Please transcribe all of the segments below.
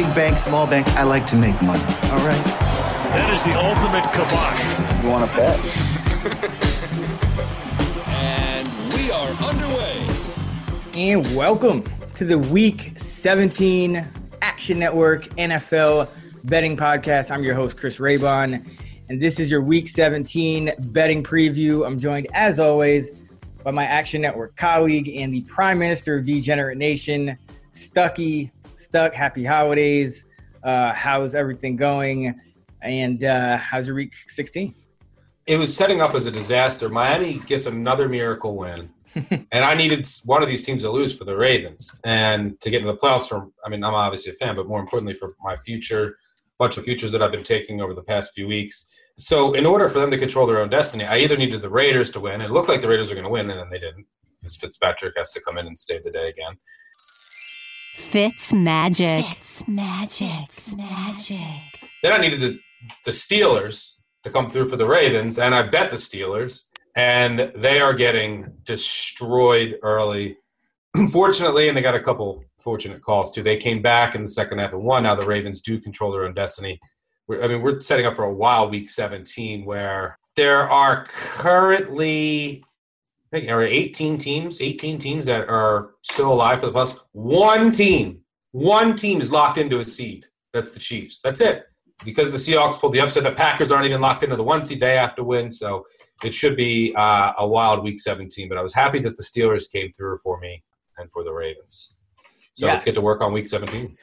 Big bank, small bank, I like to make money. All right. That is the ultimate kibosh. You want to bet? And we are underway. And welcome to the Week 17 Action Network NFL Betting Podcast. I'm your host, Chris Raybon, and this is your Week 17 betting preview. I'm joined, as always, by my Action Network colleague and the Prime Minister of Degenerate Nation, Stuckey stuck. Happy holidays. Uh, how's everything going? And uh, how's your week 16? It was setting up as a disaster. Miami gets another miracle win. and I needed one of these teams to lose for the Ravens and to get into the playoffs. From I mean, I'm obviously a fan, but more importantly for my future, bunch of futures that I've been taking over the past few weeks. So, in order for them to control their own destiny, I either needed the Raiders to win. It looked like the Raiders were going to win, and then they didn't. Because Fitzpatrick has to come in and save the day again. Fitz Magic. Fitz Magic. Fitz Magic. Then I needed the, the Steelers to come through for the Ravens, and I bet the Steelers, and they are getting destroyed early. Fortunately, and they got a couple fortunate calls too. They came back in the second half and won. Now the Ravens do control their own destiny. We're, I mean, we're setting up for a wild week 17 where there are currently I think there are 18 teams, 18 teams that are still alive for the playoffs. One team, one team is locked into a seed. That's the Chiefs. That's it. Because the Seahawks pulled the upset, the Packers aren't even locked into the one seed. They have to win. So it should be uh, a wild week 17. But I was happy that the Steelers came through for me and for the Ravens. So yeah. let's get to work on week 17.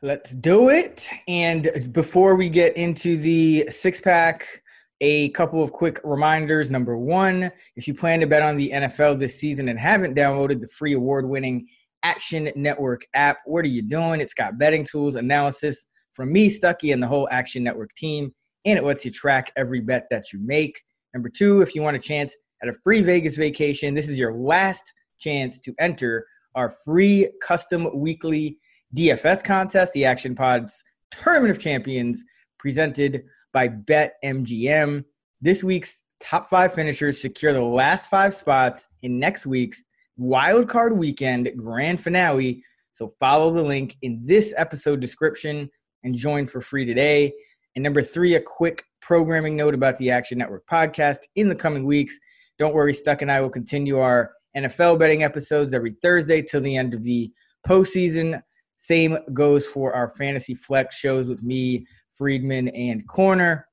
Let's do it. And before we get into the six pack, a couple of quick reminders. Number one, if you plan to bet on the NFL this season and haven't downloaded the free award winning Action Network app, what are you doing? It's got betting tools, analysis from me, Stuckey, and the whole Action Network team, and it lets you track every bet that you make. Number two, if you want a chance at a free Vegas vacation, this is your last chance to enter our free custom weekly DFS contest, the Action Pods Tournament of Champions, presented by BetMGM. This week's top five finishers secure the last five spots in next week's wildcard Weekend grand finale. So follow the link in this episode description and join for free today. And number three, a quick programming note about the Action Network podcast in the coming weeks. Don't worry, Stuck and I will continue our NFL betting episodes every Thursday till the end of the postseason. Same goes for our fantasy flex shows with me, Freedman, and Koerner.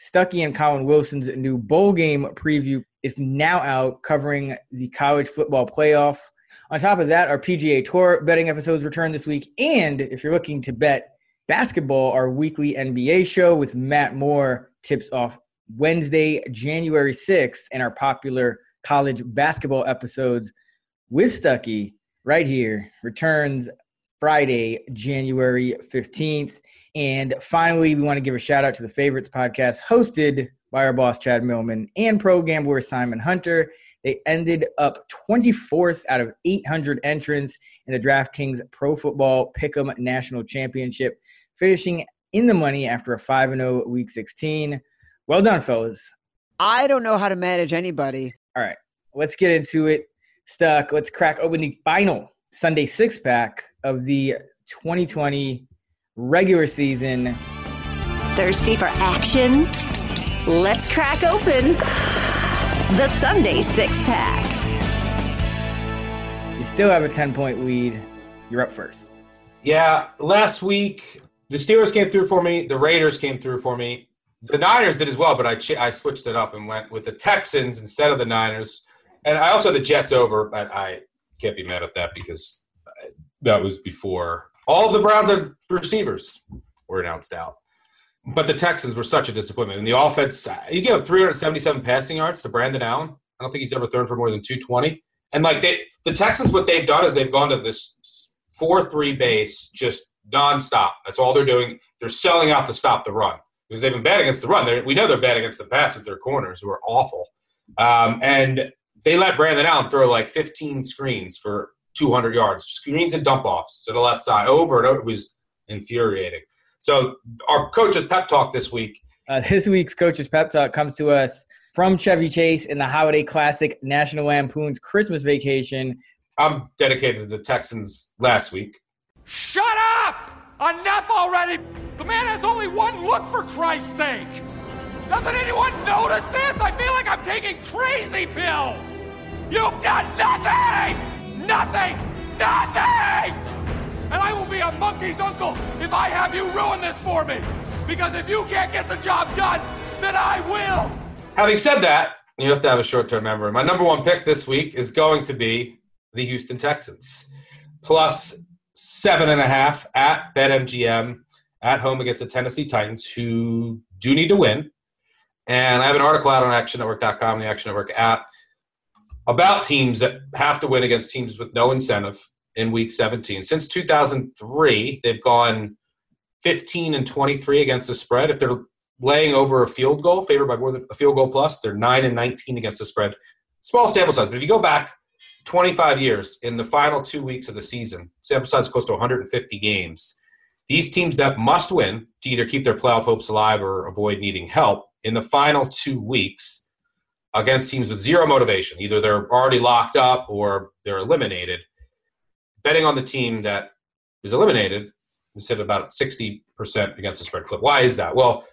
Stuckey and Collin Wilson's new bowl game preview is now out, covering the college football playoff. On top of that, our PGA Tour betting episodes return this week. And if you're looking to bet basketball, our weekly NBA show with Matt Moore tips off Wednesday, January 6th, and our popular college basketball episodes with Stuckey right here returns Friday, January 15th. And finally, we want to give a shout out to the Favorites podcast hosted by our boss, Chad Millman, and pro gambler Simon Hunter. They ended up 24th out of 800 entrants in the DraftKings Pro Football Pick'em National Championship, finishing in the money after a 5 0 Week 16. Well done, fellas. I don't know how to manage anybody. All right, let's get into it. Stuck. Let's crack open the final Sunday six pack of the 2020 regular season. Thirsty for action? Let's crack open the Sunday six pack. You still have a 10 point lead. You're up first. Yeah, last week the Steelers came through for me, the Raiders came through for me. The Niners did as well, but I ch- I switched it up and went with the Texans instead of the Niners. And I also had the Jets over, but I can't be mad at that because that was before all the Browns receivers were announced out. But the Texans were such a disappointment. And the offense, you give up 377 passing yards to Brandon Allen. I don't think he's ever thrown for more than 220. And like they, the Texans, what they've done is they've gone to this 4 3 base, just nonstop. That's all they're doing. They're selling out to stop the run because they've been bad against the run. They're, we know they're bad against the pass with their corners, who are awful. Um, and they let Brandon Allen throw like 15 screens for 200 yards, screens and dump offs to the left side over and over. It was infuriating. So our coach's pep talk this week. Uh, this week's coach's pep talk comes to us from Chevy Chase in the Holiday Classic National Lampoon's Christmas Vacation. I'm dedicated to the Texans last week. Shut up! Enough already! The man has only one look for Christ's sake! Doesn't anyone notice this? I feel like I'm taking crazy pills! You've done nothing! Nothing! Nothing! And I will be a monkey's uncle if I have you ruin this for me! Because if you can't get the job done, then I will! Having said that, you have to have a short term memory. My number one pick this week is going to be the Houston Texans. Plus seven and a half at BetMGM at home against the Tennessee Titans, who do need to win. And I have an article out on ActionNetwork.com, the Action Network app, about teams that have to win against teams with no incentive in Week 17. Since 2003, they've gone 15 and 23 against the spread. If they're laying over a field goal, favored by more than a field goal plus, they're 9 and 19 against the spread. Small sample size, but if you go back 25 years in the final two weeks of the season, sample size close to 150 games. These teams that must win to either keep their playoff hopes alive or avoid needing help in the final two weeks against teams with zero motivation. Either they're already locked up or they're eliminated. Betting on the team that is eliminated instead of about 60% against the spread clip. Why is that? Well,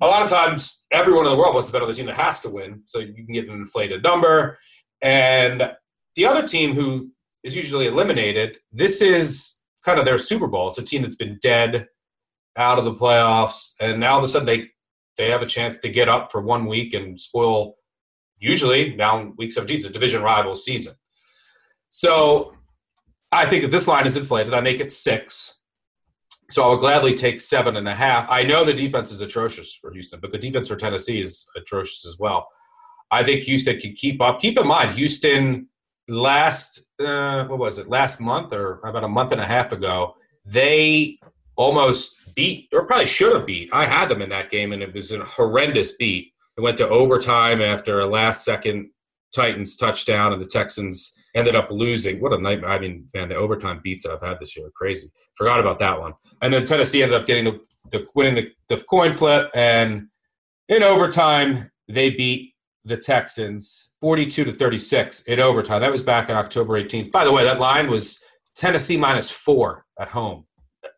a lot of times everyone in the world wants to bet on the team that has to win, so you can get an inflated number. And the other team who is usually eliminated, this is kind of their Super Bowl. It's a team that's been dead out of the playoffs, and now all of a sudden they they have a chance to get up for one week and spoil. Usually, now week 17 is a division rival season. So I think that this line is inflated. I make it six. So I would gladly take seven and a half. I know the defense is atrocious for Houston, but the defense for Tennessee is atrocious as well. I think Houston can keep up. Keep in mind, Houston last uh, what was it last month or about a month and a half ago they almost beat or probably should have beat i had them in that game and it was a horrendous beat it went to overtime after a last second titans touchdown and the texans ended up losing what a nightmare i mean man the overtime beats i've had this year are crazy forgot about that one and then tennessee ended up getting the, the winning the, the coin flip and in overtime they beat the Texans 42 to 36 in overtime. That was back on October 18th. By the way, that line was Tennessee minus four at home.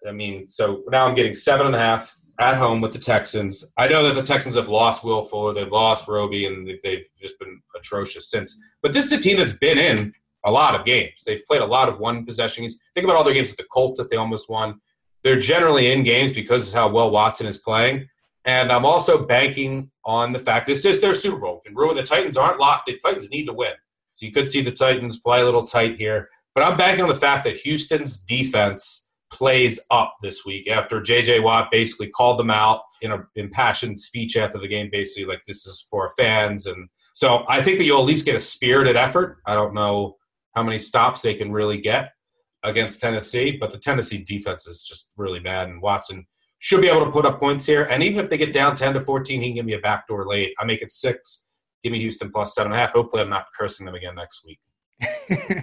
I mean, so now I'm getting seven and a half at home with the Texans. I know that the Texans have lost Will Fuller, they've lost Roby, and they've just been atrocious since. But this is a team that's been in a lot of games. They've played a lot of one possession games. Think about all their games with the Colts that they almost won. They're generally in games because of how well Watson is playing. And I'm also banking on the fact this is their Super Bowl. Can ruin the Titans aren't locked. The Titans need to win. So you could see the Titans play a little tight here. But I'm banking on the fact that Houston's defense plays up this week after JJ Watt basically called them out in an impassioned speech after the game, basically like this is for fans. And so I think that you'll at least get a spirited effort. I don't know how many stops they can really get against Tennessee, but the Tennessee defense is just really bad. And Watson should be able to put up points here. And even if they get down 10 to 14, he can give me a backdoor late. I make it six. Give me Houston plus seven and a half. Hopefully, I'm not cursing them again next week.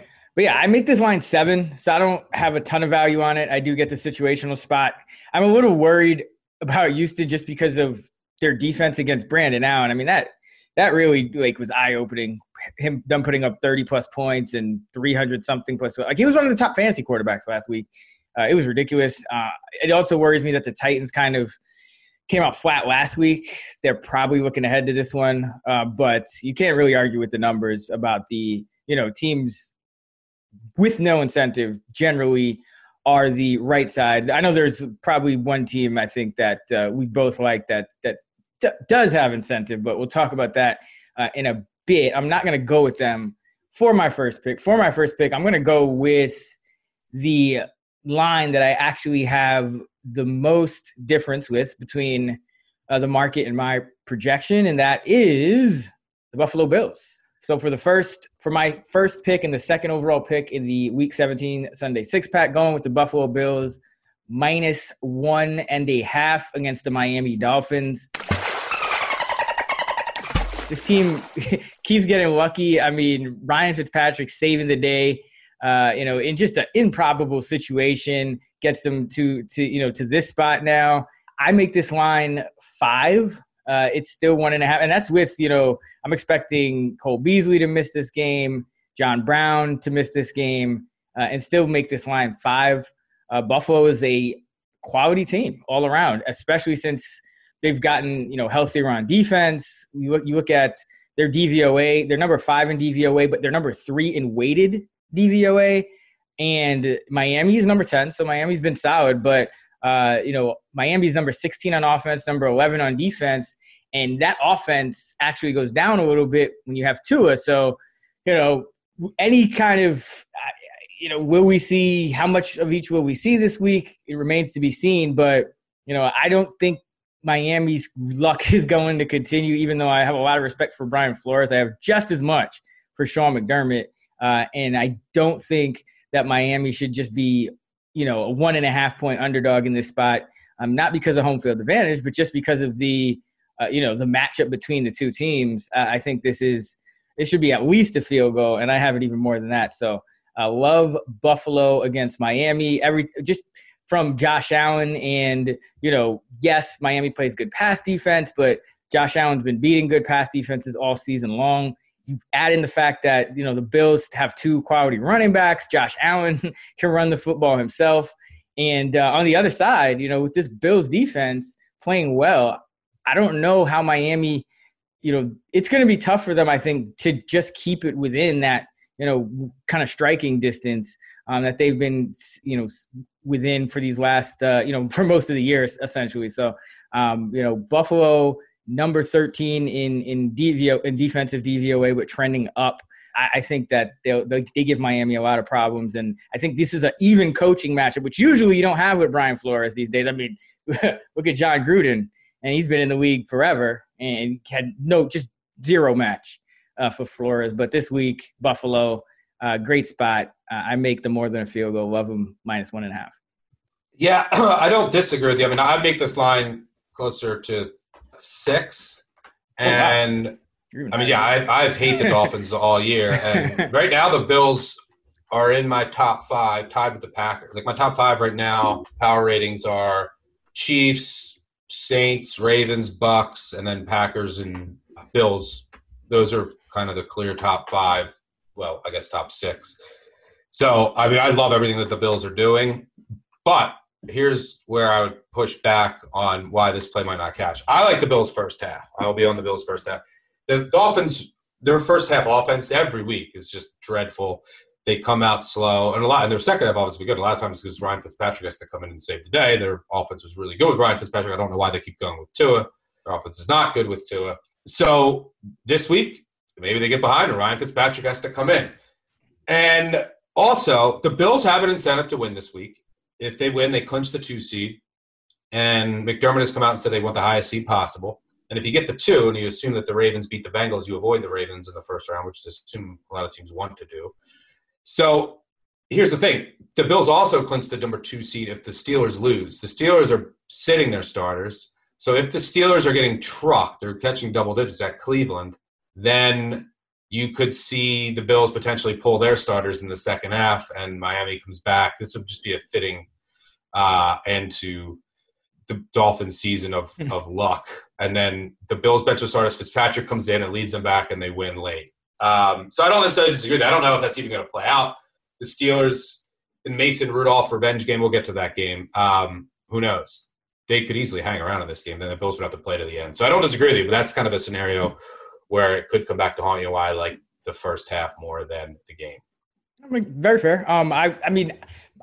but yeah, I make this line seven, so I don't have a ton of value on it. I do get the situational spot. I'm a little worried about Houston just because of their defense against Brandon Allen. I mean that that really like was eye opening. Him them putting up 30 plus points and 300 something plus. Like he was one of the top fantasy quarterbacks last week. Uh, it was ridiculous. Uh, it also worries me that the Titans kind of came out flat last week. They're probably looking ahead to this one, uh, but you can't really argue with the numbers about the you know teams with no incentive generally are the right side. I know there's probably one team I think that uh, we both like that that d- does have incentive, but we'll talk about that uh, in a bit. I'm not going to go with them for my first pick. For my first pick, I'm going to go with the line that I actually have the most difference with between uh, the market and my projection, and that is the Buffalo Bills. So for the first, for my first pick and the second overall pick in the Week 17 Sunday six pack, going with the Buffalo Bills minus one and a half against the Miami Dolphins. This team keeps getting lucky. I mean, Ryan Fitzpatrick saving the day, uh, you know, in just an improbable situation, gets them to to you know to this spot now. I make this line five. Uh, it's still one and a half, and that's with you know I'm expecting Cole Beasley to miss this game, John Brown to miss this game, uh, and still make this line five. Uh, Buffalo is a quality team all around, especially since they've gotten you know healthier on defense. You look, you look at their DVOA; they're number five in DVOA, but they're number three in weighted DVOA. And Miami is number ten, so Miami's been solid, but uh, you know Miami's number sixteen on offense, number eleven on defense, and that offense actually goes down a little bit when you have Tua. So you know any kind of you know, will we see how much of each will we see this week? It remains to be seen. But you know, I don't think Miami's luck is going to continue. Even though I have a lot of respect for Brian Flores, I have just as much for Sean McDermott, uh, and I don't think that Miami should just be, you know, a one and a half point underdog in this spot. Um, not because of home field advantage, but just because of the, uh, you know, the matchup between the two teams. Uh, I think this is it should be at least a field goal, and I have it even more than that. So uh, love Buffalo against Miami. Every just from Josh Allen and you know, yes, Miami plays good pass defense, but Josh Allen's been beating good pass defenses all season long. You add in the fact that you know the Bills have two quality running backs. Josh Allen can run the football himself, and uh, on the other side, you know, with this Bills defense playing well, I don't know how Miami. You know, it's going to be tough for them, I think, to just keep it within that you know, kind of striking distance um, that they've been, you know, within for these last, uh, you know, for most of the years essentially. So, um, you know, Buffalo number 13 in in DVO in defensive DVOA, but trending up. I, I think that they they give Miami a lot of problems, and I think this is an even coaching matchup, which usually you don't have with Brian Flores these days. I mean, look at Jon Gruden, and he's been in the league forever and had no just zero match uh, for Flores. But this week, Buffalo, uh, great spot. Uh, I make the more than a field goal. Love them minus one and a half. Yeah, I don't disagree with you. I mean, I make this line closer to six, and oh, wow. I mean, yeah, I've, I've hated the Dolphins all year, and right now the Bills are in my top five, tied with the Packers. Like my top five right now, power ratings are Chiefs, Saints, Ravens, Bucks, and then Packers and Bills. Those are kind of the clear top five. Well, I guess top six. So, I mean, I love everything that the Bills are doing, but here's where I would push back on why this play might not cash. I like the Bills' first half. I will be on the Bills' first half. The Dolphins, their first half offense every week is just dreadful. They come out slow, and a lot, and their second half offense be good. A lot of times because Ryan Fitzpatrick has to come in and save the day. Their offense was really good with Ryan Fitzpatrick. I don't know why they keep going with Tua. Their offense is not good with Tua. So this week, maybe they get behind and Ryan Fitzpatrick has to come in. And also, the Bills have an incentive to win this week. If they win, they clinch the two seed. And McDermott has come out and said they want the highest seed possible. And if you get the two and you assume that the Ravens beat the Bengals, you avoid the Ravens in the first round, which is assume a lot of teams want to do. So here's the thing the Bills also clinch the number two seed if the Steelers lose. The Steelers are sitting their starters. So if the Steelers are getting trucked, they're catching double digits at Cleveland, then you could see the Bills potentially pull their starters in the second half, and Miami comes back. This would just be a fitting uh, end to the Dolphins' season of mm-hmm. of luck. And then the Bills bench of starters, Fitzpatrick comes in and leads them back, and they win late. Um, so I don't necessarily disagree. I don't know if that's even going to play out. The Steelers and Mason Rudolph revenge game. We'll get to that game. Um, who knows? They could easily hang around in this game. Then the Bills would have to play to the end. So I don't disagree with you, but that's kind of a scenario where it could come back to haunt you. Why I like the first half more than the game. I mean, very fair. Um, I, I mean,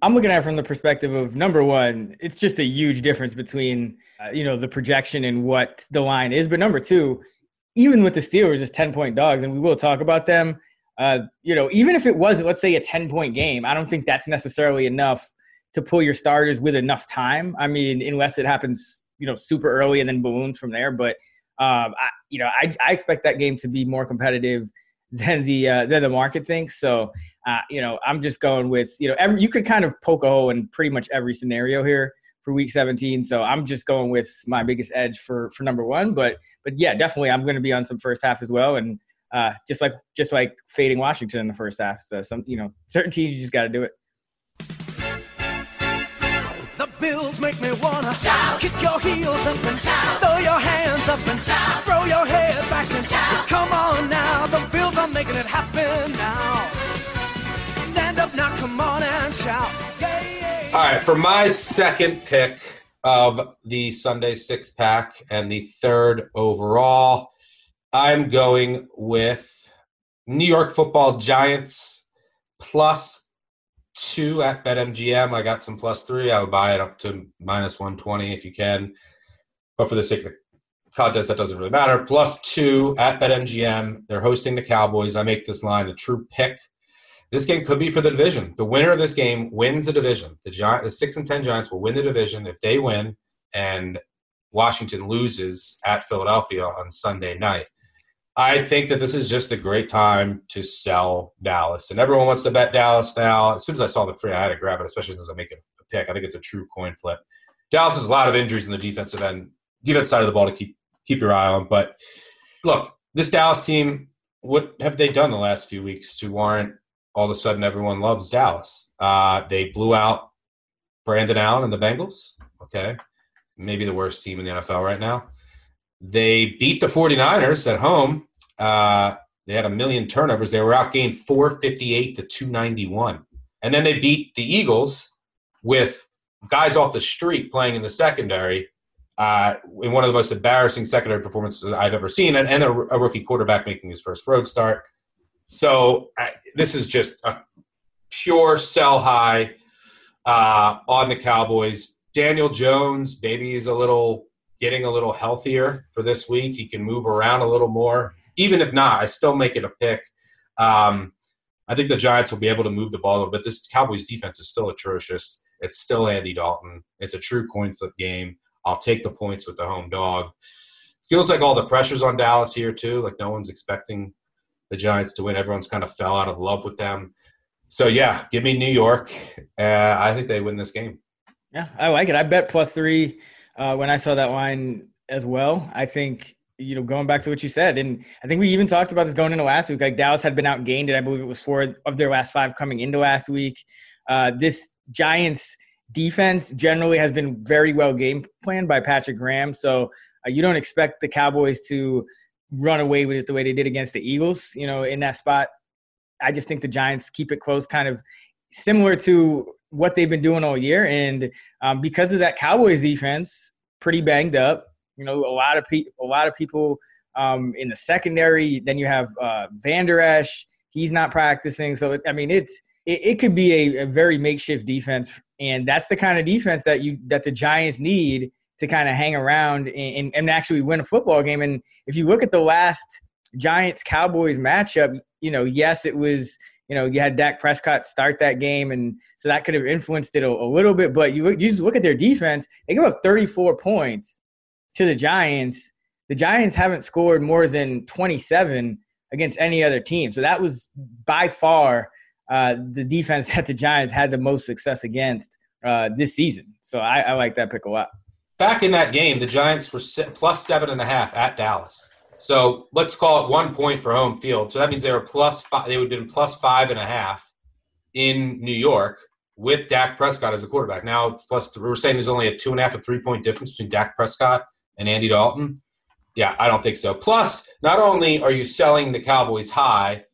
I'm looking at it from the perspective of number one, it's just a huge difference between, uh, you know, the projection and what the line is. But number two, even with the Steelers as 10 point dogs, and we will talk about them, uh, you know, even if it was, let's say, a 10 point game, I don't think that's necessarily enough to pull your starters with enough time. I mean, unless it happens, you know, super early and then balloons from there. But um, I, you know, I, I expect that game to be more competitive than the uh, than the market thinks. So uh, you know, I'm just going with you know every you could kind of poke a hole in pretty much every scenario here for week 17. So I'm just going with my biggest edge for for number one. But but yeah, definitely I'm going to be on some first half as well, and uh, just like just like fading Washington in the first half. So some you know certain teams you just got to do it. Bills make me wanna shout, kick your heels up and shout, throw your hands up and shout, throw your head back and shout. Come on now, the Bills are making it happen now. Stand up now, come on and shout. Yeah, yeah. All right, for my second pick of the Sunday six pack and the third overall, I'm going with New York Football Giants plus two at BetMGM. I got some plus three. I would buy it up to minus 120 if you can. But for the sake of the contest, that doesn't really matter. Plus two at BetMGM. They're hosting the Cowboys. I make this line a true pick. This game could be for the division. The winner of this game wins the division. The Giant, the six and ten Giants will win the division if they win, and Washington loses at Philadelphia on Sunday night. I think that this is just a great time to sell Dallas, and everyone wants to bet Dallas now. As soon as I saw the three, I had to grab it, especially since I'm making a pick. I think it's a true coin flip. Dallas has a lot of injuries in the defensive end, defense side of the ball to keep keep your eye on. But look, this Dallas team, what have they done the last few weeks to warrant all of a sudden everyone loves Dallas? Uh, they blew out Brandon Allen and the Bengals. Okay, maybe the worst team in the NFL right now. They beat the 49ers at home. Uh, they had a million turnovers. They were outgained 458 to 291. And then they beat the Eagles with guys off the street playing in the secondary uh, in one of the most embarrassing secondary performances I've ever seen, and, and a, a rookie quarterback making his first road start. So uh, this is just a pure sell high uh, on the Cowboys. Daniel Jones, maybe he's a little getting a little healthier for this week. He can move around a little more. Even if not, I still make it a pick. Um, I think the Giants will be able to move the ball, but this Cowboys defense is still atrocious. It's still Andy Dalton. It's a true coin flip game. I'll take the points with the home dog. Feels like all the pressure's on Dallas here too. Like no one's expecting the Giants to win. Everyone's kind of fell out of love with them. So yeah, give me New York. Uh, I think they win this game. Yeah, I like it. I bet plus three uh, when I saw that line as well. I think you know going back to what you said, and I think we even talked about this going into last week. Like Dallas had been outgained, and I believe it was four of their last five coming into last week. Uh, this Giants defense generally has been very well game planned by Patrick Graham, so uh, you don't expect the Cowboys to run away with it the way they did against the Eagles. You know, in that spot, I just think the Giants keep it close, kind of similar to what they've been doing all year. And um, because of that Cowboys defense, pretty banged up. You know, a lot of people, a lot of people um, in the secondary. Then you have uh, Esch. He's not practicing, so I mean, it's it, it could be a, a, very makeshift defense, and that's the kind of defense that you that the Giants need to kind of hang around and, and actually win a football game. And if you look at the last Giants Cowboys matchup, you know, yes, it was you know, you had Dak Prescott start that game, and so that could have influenced it a, a little bit. But you, you just look at their defense; they give up 34 points to the Giants. The Giants haven't scored more than 27 against any other team, so that was by far uh, the defense that the Giants had the most success against uh, this season. So I, I like that pick a lot. Back in that game, the Giants were plus seven and a half at Dallas. So let's call it one point for home field. So that means they were plus five. They would have been plus five and a half in New York with Dak Prescott as a quarterback. Now it's plus. We're saying there's only a two and a half to three point difference between Dak Prescott and Andy Dalton. Yeah, I don't think so. Plus, not only are you selling the Cowboys high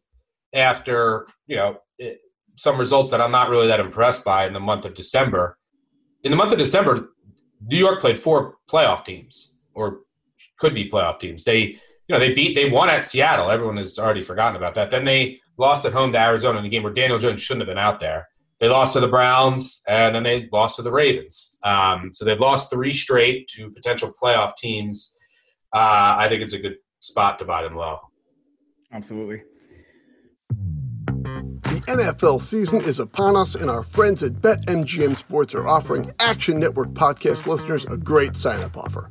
after you know eh, some results that I'm not really that impressed by in the month of December. In the month of December, New York played four playoff teams or could be playoff teams. They you know, they beat, they won at Seattle. Everyone has already forgotten about that. Then they lost at home to Arizona in a game where Daniel Jones shouldn't have been out there. They lost to the Browns, and then they lost to the Ravens. Um, so they've lost three straight to potential playoff teams. Uh, I think it's a good spot to buy them low. Absolutely. The NFL season is upon us, and our friends at BetMGM Sports are offering Action Network podcast listeners a great sign up offer.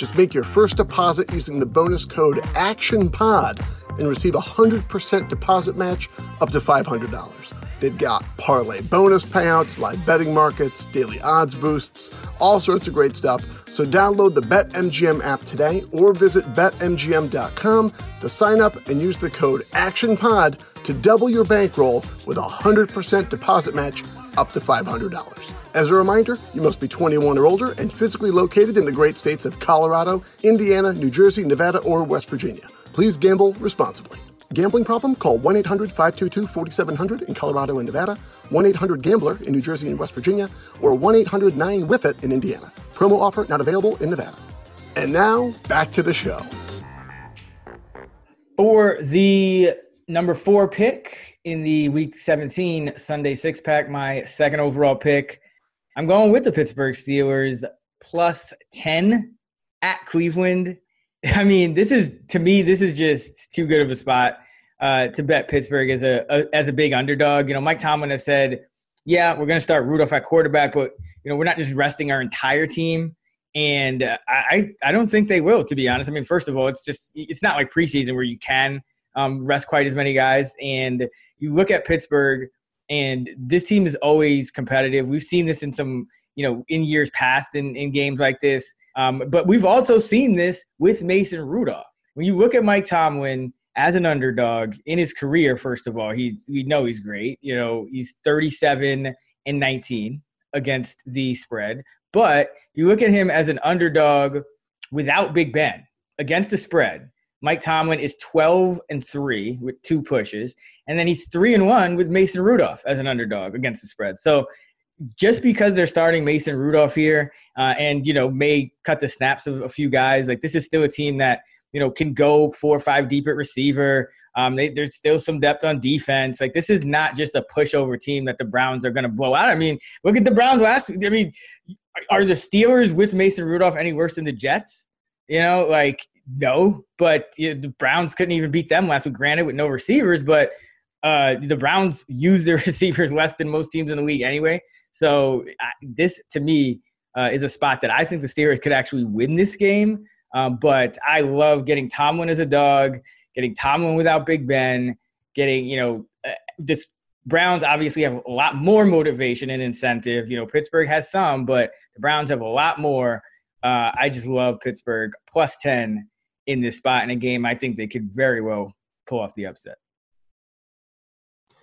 Just make your first deposit using the bonus code ACTIONPOD and receive a 100% deposit match up to $500. They've got parlay bonus payouts, live betting markets, daily odds boosts, all sorts of great stuff. So download the BetMGM app today or visit betmgm.com to sign up and use the code ACTIONPOD to double your bankroll with a 100% deposit match up to $500. As a reminder, you must be 21 or older and physically located in the great states of Colorado, Indiana, New Jersey, Nevada, or West Virginia. Please gamble responsibly. Gambling problem? Call 1 800 522 4700 in Colorado and Nevada, 1 800 Gambler in New Jersey and West Virginia, or 1 800 9 with it in Indiana. Promo offer not available in Nevada. And now, back to the show. For the number four pick in the week 17 Sunday six pack, my second overall pick, I'm going with the Pittsburgh Steelers plus 10 at Cleveland. I mean, this is to me, this is just too good of a spot uh, to bet Pittsburgh as a, a, as a big underdog. You know, Mike Tomlin has said, "Yeah, we're going to start Rudolph at quarterback, but you know, we're not just resting our entire team." And uh, I I don't think they will, to be honest. I mean, first of all, it's just it's not like preseason where you can um, rest quite as many guys. And you look at Pittsburgh, and this team is always competitive. We've seen this in some you know in years past in, in games like this um, but we've also seen this with Mason Rudolph. When you look at Mike Tomlin as an underdog in his career, first of all, he's we know he's great. You know, he's 37 and 19 against the spread. But you look at him as an underdog without Big Ben against the spread. Mike Tomlin is 12 and 3 with two pushes, and then he's 3 and 1 with Mason Rudolph as an underdog against the spread. So just because they're starting Mason Rudolph here, uh, and you know may cut the snaps of a few guys, like this is still a team that you know can go four or five deep at receiver. Um, they, there's still some depth on defense. Like this is not just a pushover team that the Browns are going to blow out. I mean, look at the Browns last. I mean, are the Steelers with Mason Rudolph any worse than the Jets? You know, like no, but you know, the Browns couldn't even beat them last week. Granted, with no receivers, but uh, the Browns use their receivers less than most teams in the league anyway. So this, to me, uh, is a spot that I think the Steelers could actually win this game. Um, but I love getting Tomlin as a dog, getting Tomlin without Big Ben, getting you know uh, this. Browns obviously have a lot more motivation and incentive. You know, Pittsburgh has some, but the Browns have a lot more. Uh, I just love Pittsburgh plus 10 in this spot in a game. I think they could very well pull off the upset.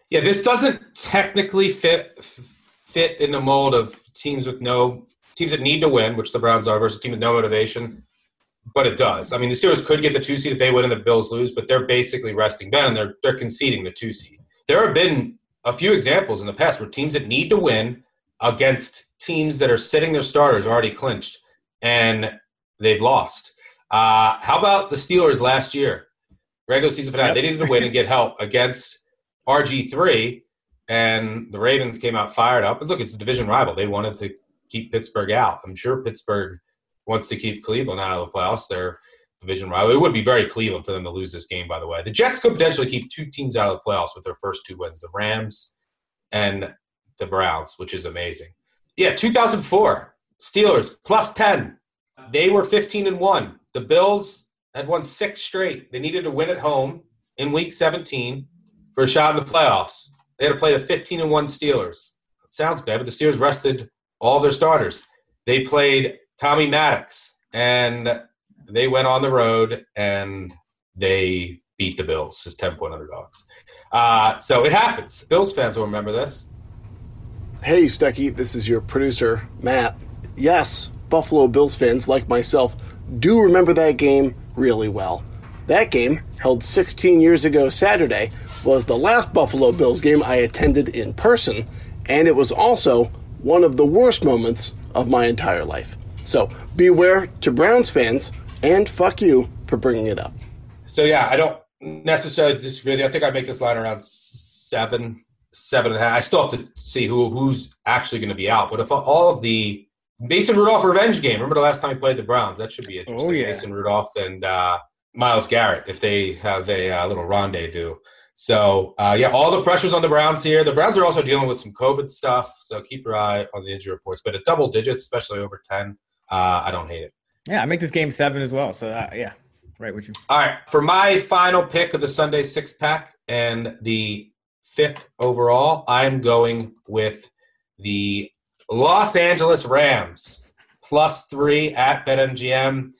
Yeah, this doesn't technically fit fit in the mold of teams with no teams that need to win, which the Browns are, versus teams with no motivation. But it does. I mean, the Steelers could get the two seed if they win and the Bills lose, but they're basically resting Ben and they're they're conceding the two seed. There have been a few examples in the past where teams that need to win against teams that are sitting their starters already clinched and they've lost. Uh, how about the Steelers last year? Regular season finale. Yep. They needed to win and get help against RG3 and the Ravens came out fired up. But look, it's a division rival. They wanted to keep Pittsburgh out. I'm sure Pittsburgh wants to keep Cleveland out of the playoffs. They're division rival. It would be very Cleveland for them to lose this game, by the way. The Jets could potentially keep two teams out of the playoffs with their first two wins the Rams and the Browns, which is amazing. Yeah, 2004, Steelers plus 10. They were 15 and 1. The Bills had won six straight. They needed to win at home in week 17 for a shot in the playoffs. They had to play the 15 and 1 Steelers. Sounds bad, but the Steelers rested all their starters. They played Tommy Maddox, and they went on the road and they beat the Bills as 10 point underdogs. Uh, so it happens. Bills fans will remember this. Hey, Stuckey, this is your producer, Matt. Yes, Buffalo Bills fans like myself do remember that game really well. That game, held 16 years ago Saturday, was the last Buffalo Bills game I attended in person, and it was also one of the worst moments of my entire life. So beware to Browns fans, and fuck you for bringing it up. So yeah, I don't necessarily disagree. I think I make this line around seven, seven and a half. I still have to see who who's actually going to be out. But if all of the Mason Rudolph revenge game, remember the last time he played the Browns? That should be interesting. Oh, yeah. Mason Rudolph and uh, Myles Garrett if they have a uh, little rendezvous. So uh, yeah, all the pressures on the Browns here. The Browns are also dealing with some COVID stuff, so keep your eye on the injury reports. But at double digits, especially over ten, uh, I don't hate it. Yeah, I make this game seven as well. So uh, yeah, right with you. All right, for my final pick of the Sunday six pack and the fifth overall, I'm going with the Los Angeles Rams plus three at BetMGM.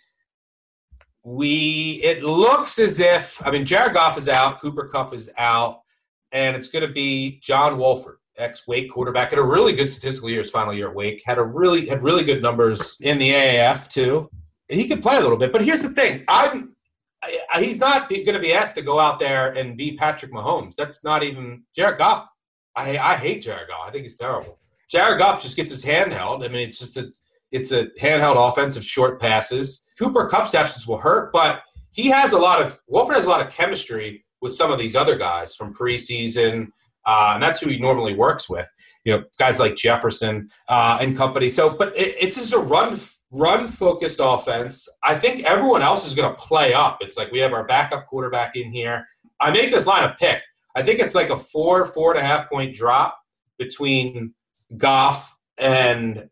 We it looks as if I mean Jared Goff is out, Cooper Kupp is out, and it's going to be John Wolford, ex Wake quarterback, had a really good statistical year his final year at Wake. Had a really had really good numbers in the AAF too. He could play a little bit, but here's the thing: I'm I, he's not going to be asked to go out there and be Patrick Mahomes. That's not even Jared Goff. I I hate Jared Goff. I think he's terrible. Jared Goff just gets his hand held. I mean, it's just a, it's a handheld offense of short passes. Cooper Kupp's absence will hurt, but he has a lot of Wolford has a lot of chemistry with some of these other guys from preseason, uh, and that's who he normally works with. You know, guys like Jefferson uh, and company. So, but it, it's just a run run focused offense. I think everyone else is going to play up. It's like we have our backup quarterback in here. I make this line a pick. I think it's like a four four and a half point drop between Goff and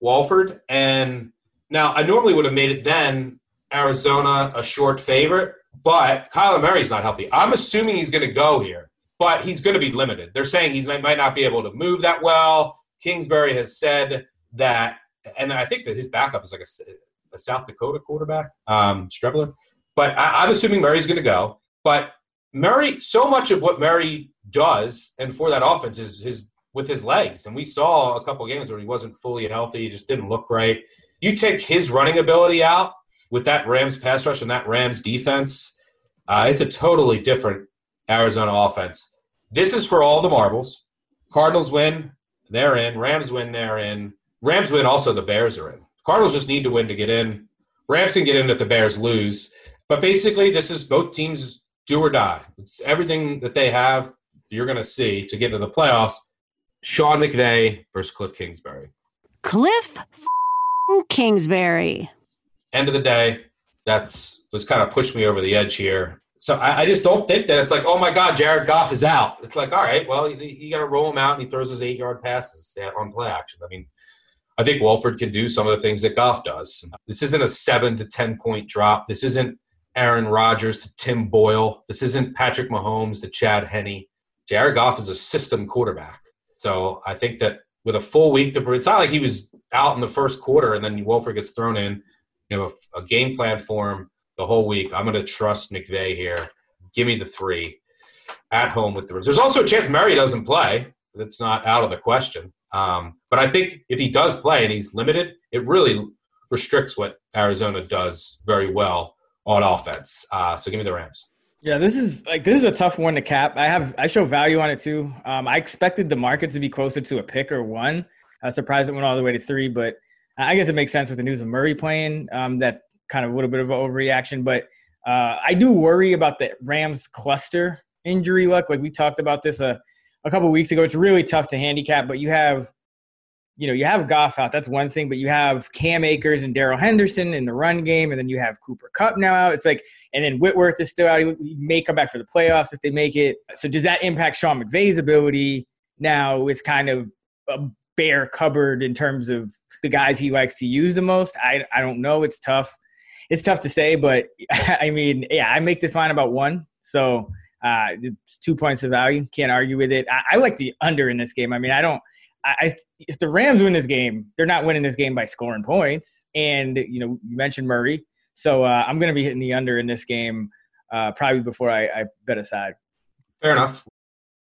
Wolford. And now I normally would have made it then Arizona a short favorite, but Kyler Murray's not healthy. I'm assuming he's going to go here, but he's going to be limited. They're saying he might not be able to move that well. Kingsbury has said that, and I think that his backup is like a, a South Dakota quarterback, um, Streveler. But I, I'm assuming Murray's going to go. But Murray, so much of what Murray does and for that offense is his with his legs. And we saw a couple games where he wasn't fully healthy, he just didn't look right. You take his running ability out with that Rams pass rush and that Rams defense, uh, it's a totally different Arizona offense. This is for all the marbles. Cardinals win, they're in. Rams win, they're in. Rams win, also the Bears are in. Cardinals just need to win to get in. Rams can get in if the Bears lose. But basically, this is both teams do or die. It's everything that they have you're going to see to get into the playoffs. Sean McVay versus Cliff Kingsbury. Cliff Kingsbury. End of the day, that's was kind of pushed me over the edge here. So I, I, just don't think that it's like, oh my God, Jared Goff is out. It's like, all right, well, you, you got to roll him out, and he throws his eight yard passes on play action. I mean, I think Wolford can do some of the things that Goff does. This isn't a seven to ten point drop. This isn't Aaron Rodgers to Tim Boyle. This isn't Patrick Mahomes to Chad Henne. Jared Goff is a system quarterback. So I think that with a full week to, it's not like he was out in the first quarter and then Wolford gets thrown in. You have a, a game plan for him the whole week. I'm going to trust McVay here. Give me the three at home with the Rams. There's also a chance Murray doesn't play. That's not out of the question. Um, but I think if he does play and he's limited, it really restricts what Arizona does very well on offense. Uh, so give me the Rams. Yeah, this is like this is a tough one to cap. I have I show value on it too. Um, I expected the market to be closer to a pick or one. I was surprised it went all the way to three, but I guess it makes sense with the news of Murray playing. Um, that kind of a little bit of an overreaction, but uh, I do worry about the Rams cluster injury luck. Like we talked about this a, a couple weeks ago. It's really tough to handicap, but you have you know, you have Goff out. That's one thing, but you have Cam Akers and Darrell Henderson in the run game, and then you have Cooper Kupp now out. It's like, and then Whitworth is still out. He may come back for the playoffs if they make it. So does that impact Sean McVay's ability now with kind of a bare cupboard in terms of the guys he likes to use the most? I, I don't know. It's tough. It's tough to say, but I mean, yeah, I make this line about one. So uh, it's two points of value. Can't argue with it. I, I like the under in this game. I mean, I don't. I, if the Rams win this game, they're not winning this game by scoring points. And you know, you mentioned Murray, so uh, I'm going to be hitting the under in this game uh, probably before I, I bet aside. Fair enough.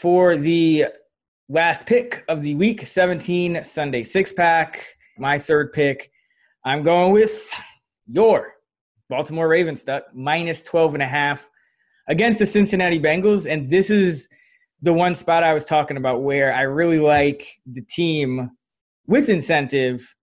for the last pick of the week 17 Sunday six pack. My third pick, I'm going with your Baltimore Ravens stuck minus 12 and a half against the Cincinnati Bengals. And this is the one spot I was talking about where I really like the team with incentive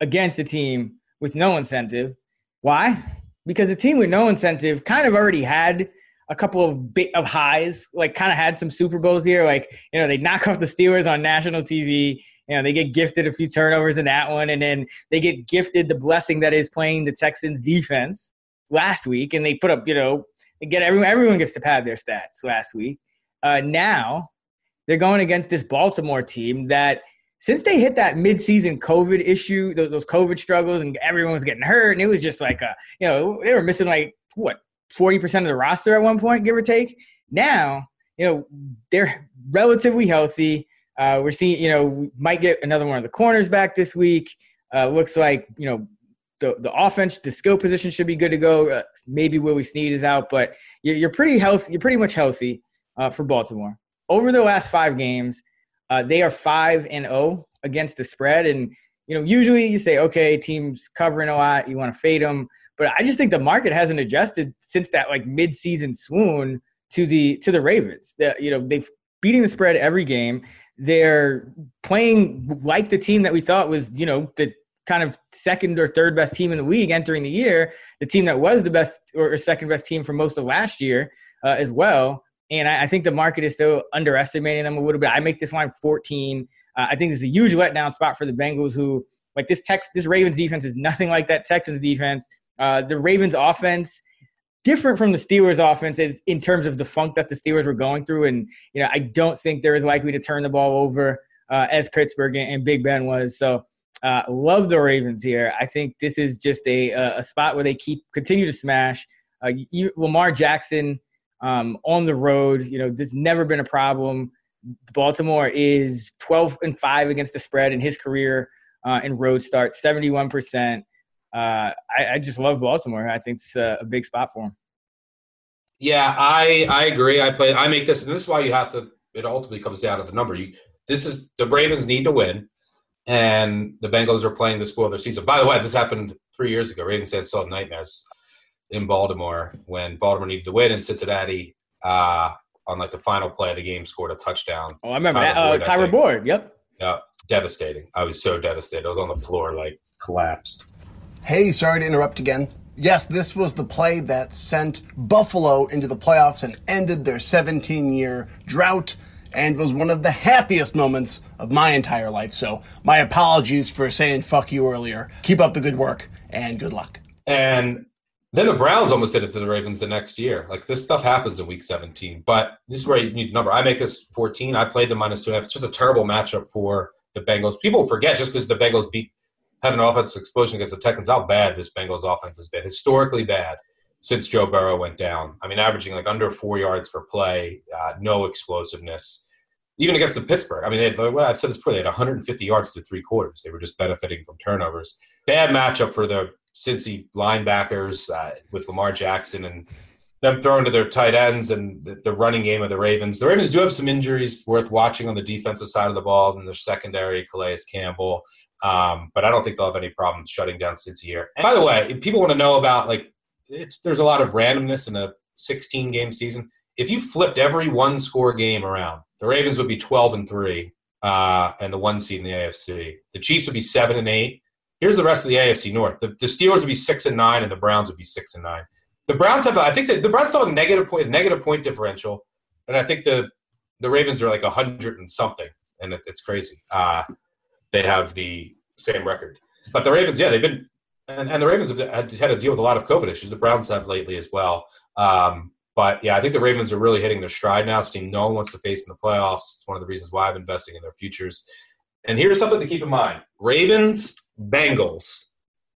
against the team with no incentive. Why? because the team with no incentive kind of already had a couple of bit of highs, like kind of had some Super Bowls here. Like, you know, they knock off the Steelers on national TV. You know, they get gifted a few turnovers in that one, and then they get gifted the blessing that is playing the Texans defense last week, and they put up, you know, they get everyone everyone gets to pad their stats last week. Uh, now they're going against this Baltimore team that since they hit that midseason COVID issue, those, those COVID struggles, and everyone was getting hurt, and it was just like a, you know, they were missing like what forty percent of the roster at one point, give or take. Now, you know, they're relatively healthy. Uh, we're seeing, you know, we might get another one of the corners back this week. Uh, looks like, you know, the, the offense, the skill position should be good to go. Uh, maybe Willie Snead is out, but you're, you're pretty healthy. You're pretty much healthy uh, for Baltimore. Over the last five games, uh, they are five and zero oh against the spread, and you know usually you say, okay, teams covering a lot, you want to fade them, but I just think the market hasn't adjusted since that like mid-season swoon to the to the Ravens. That you know they've beating the spread every game. They're playing like the team that we thought was you know the kind of second or third best team in the league entering the year, the team that was the best or second best team for most of last year uh, as well. And I, I, think the market is still underestimating them a little bit. I make this line 14. Uh, I think is a huge letdown spot for the Bengals, who like this Tex this Ravens defense is nothing like that Texans defense. Uh, the Ravens offense different from the Steelers offense is in terms of the funk that the Steelers were going through, and you know I don't think they're as likely to turn the ball over uh, as Pittsburgh and, and Big Ben was. So uh, love the Ravens here. I think this is just a a spot where they keep continue to smash. Uh, Lamar Jackson um, on the road, you know, this never been a problem. Baltimore is 12 and five against the spread in his career uh, in road starts, 71 percent. Uh, I, I, just love Baltimore. I think it's a, a big spot for him. Yeah, I I agree. I play. I make this, and this is why you have to. It ultimately comes down to the number. You this is the Ravens need to win and the Bengals are playing the school of their season. By the way, this happened three years ago. Ravens had still nightmares in Baltimore when Baltimore needed to win, and Cincinnati uh, on like the final play of the game scored a touchdown. Oh, I remember Tyler that. Boyd, uh, Tyler Boyd. Yep. Yeah, devastating. I was so devastated. I was on the floor, like collapsed. Hey, sorry to interrupt again. Yes, this was the play that sent Buffalo into the playoffs and ended their 17 year drought and was one of the happiest moments of my entire life. So, my apologies for saying fuck you earlier. Keep up the good work and good luck. And then the Browns almost did it to the Ravens the next year. Like this stuff happens in week 17. But this is where you need a number. I make this 14. I played the minus two and a half. It's just a terrible matchup for the Bengals. People forget just because the Bengals beat had an offensive explosion against the Texans, how bad this Bengals offense has been. Historically bad since Joe Burrow went down. I mean, averaging like under four yards per play, uh, no explosiveness. Even against the Pittsburgh, I mean, they had, well, I've said this before, they had 150 yards through three quarters. They were just benefiting from turnovers. Bad matchup for the Cincy linebackers uh, with Lamar Jackson and them throwing to their tight ends and the, the, running game of the Ravens. The Ravens do have some injuries worth watching on the defensive side of the ball in their secondary, Calais Campbell. Um, but I don't think they'll have any problems shutting down Cincy here. And by the way, people want to know about like it's there's a lot of randomness in a 16 game season. If you flipped every one score game around, the Ravens would be 12 and three, uh, and the one seed in the AFC. The Chiefs would be seven and eight. Here's the rest of the AFC North. The, the Steelers would be six and nine, and the Browns would be six and nine. The Browns have, I think, the, the Browns still have a negative point, negative point differential, and I think the the Ravens are like a hundred and something, and it, it's crazy. Uh, they have the same record, but the Ravens, yeah, they've been and, and the Ravens have had, had to deal with a lot of COVID issues. The Browns have lately as well. Um, but yeah, I think the Ravens are really hitting their stride now. It's team no one wants to face in the playoffs. It's one of the reasons why I'm investing in their futures. And here's something to keep in mind: Ravens, Bengals,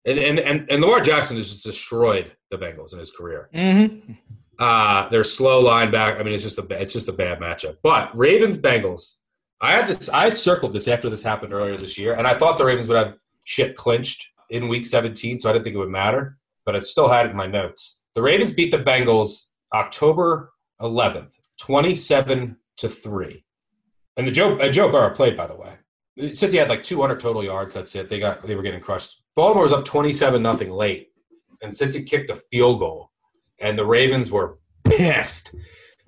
and and and, and Lamar Jackson has just destroyed the Bengals in his career. Mm-hmm. Uh, they're slow line back. I mean, it's just a it's just a bad matchup. But Ravens, Bengals. I had this. I circled this after this happened earlier this year, and I thought the Ravens would have shit clinched in week 17, so I didn't think it would matter, but I still had it in my notes. The Ravens beat the Bengals October 11th, 27 to 3. And the Joe and Joe Burrow played, by the way. Cincy had like 200 total yards, that's it. They got they were getting crushed. Baltimore was up 27 nothing late, and Cincy kicked a field goal, and the Ravens were pissed.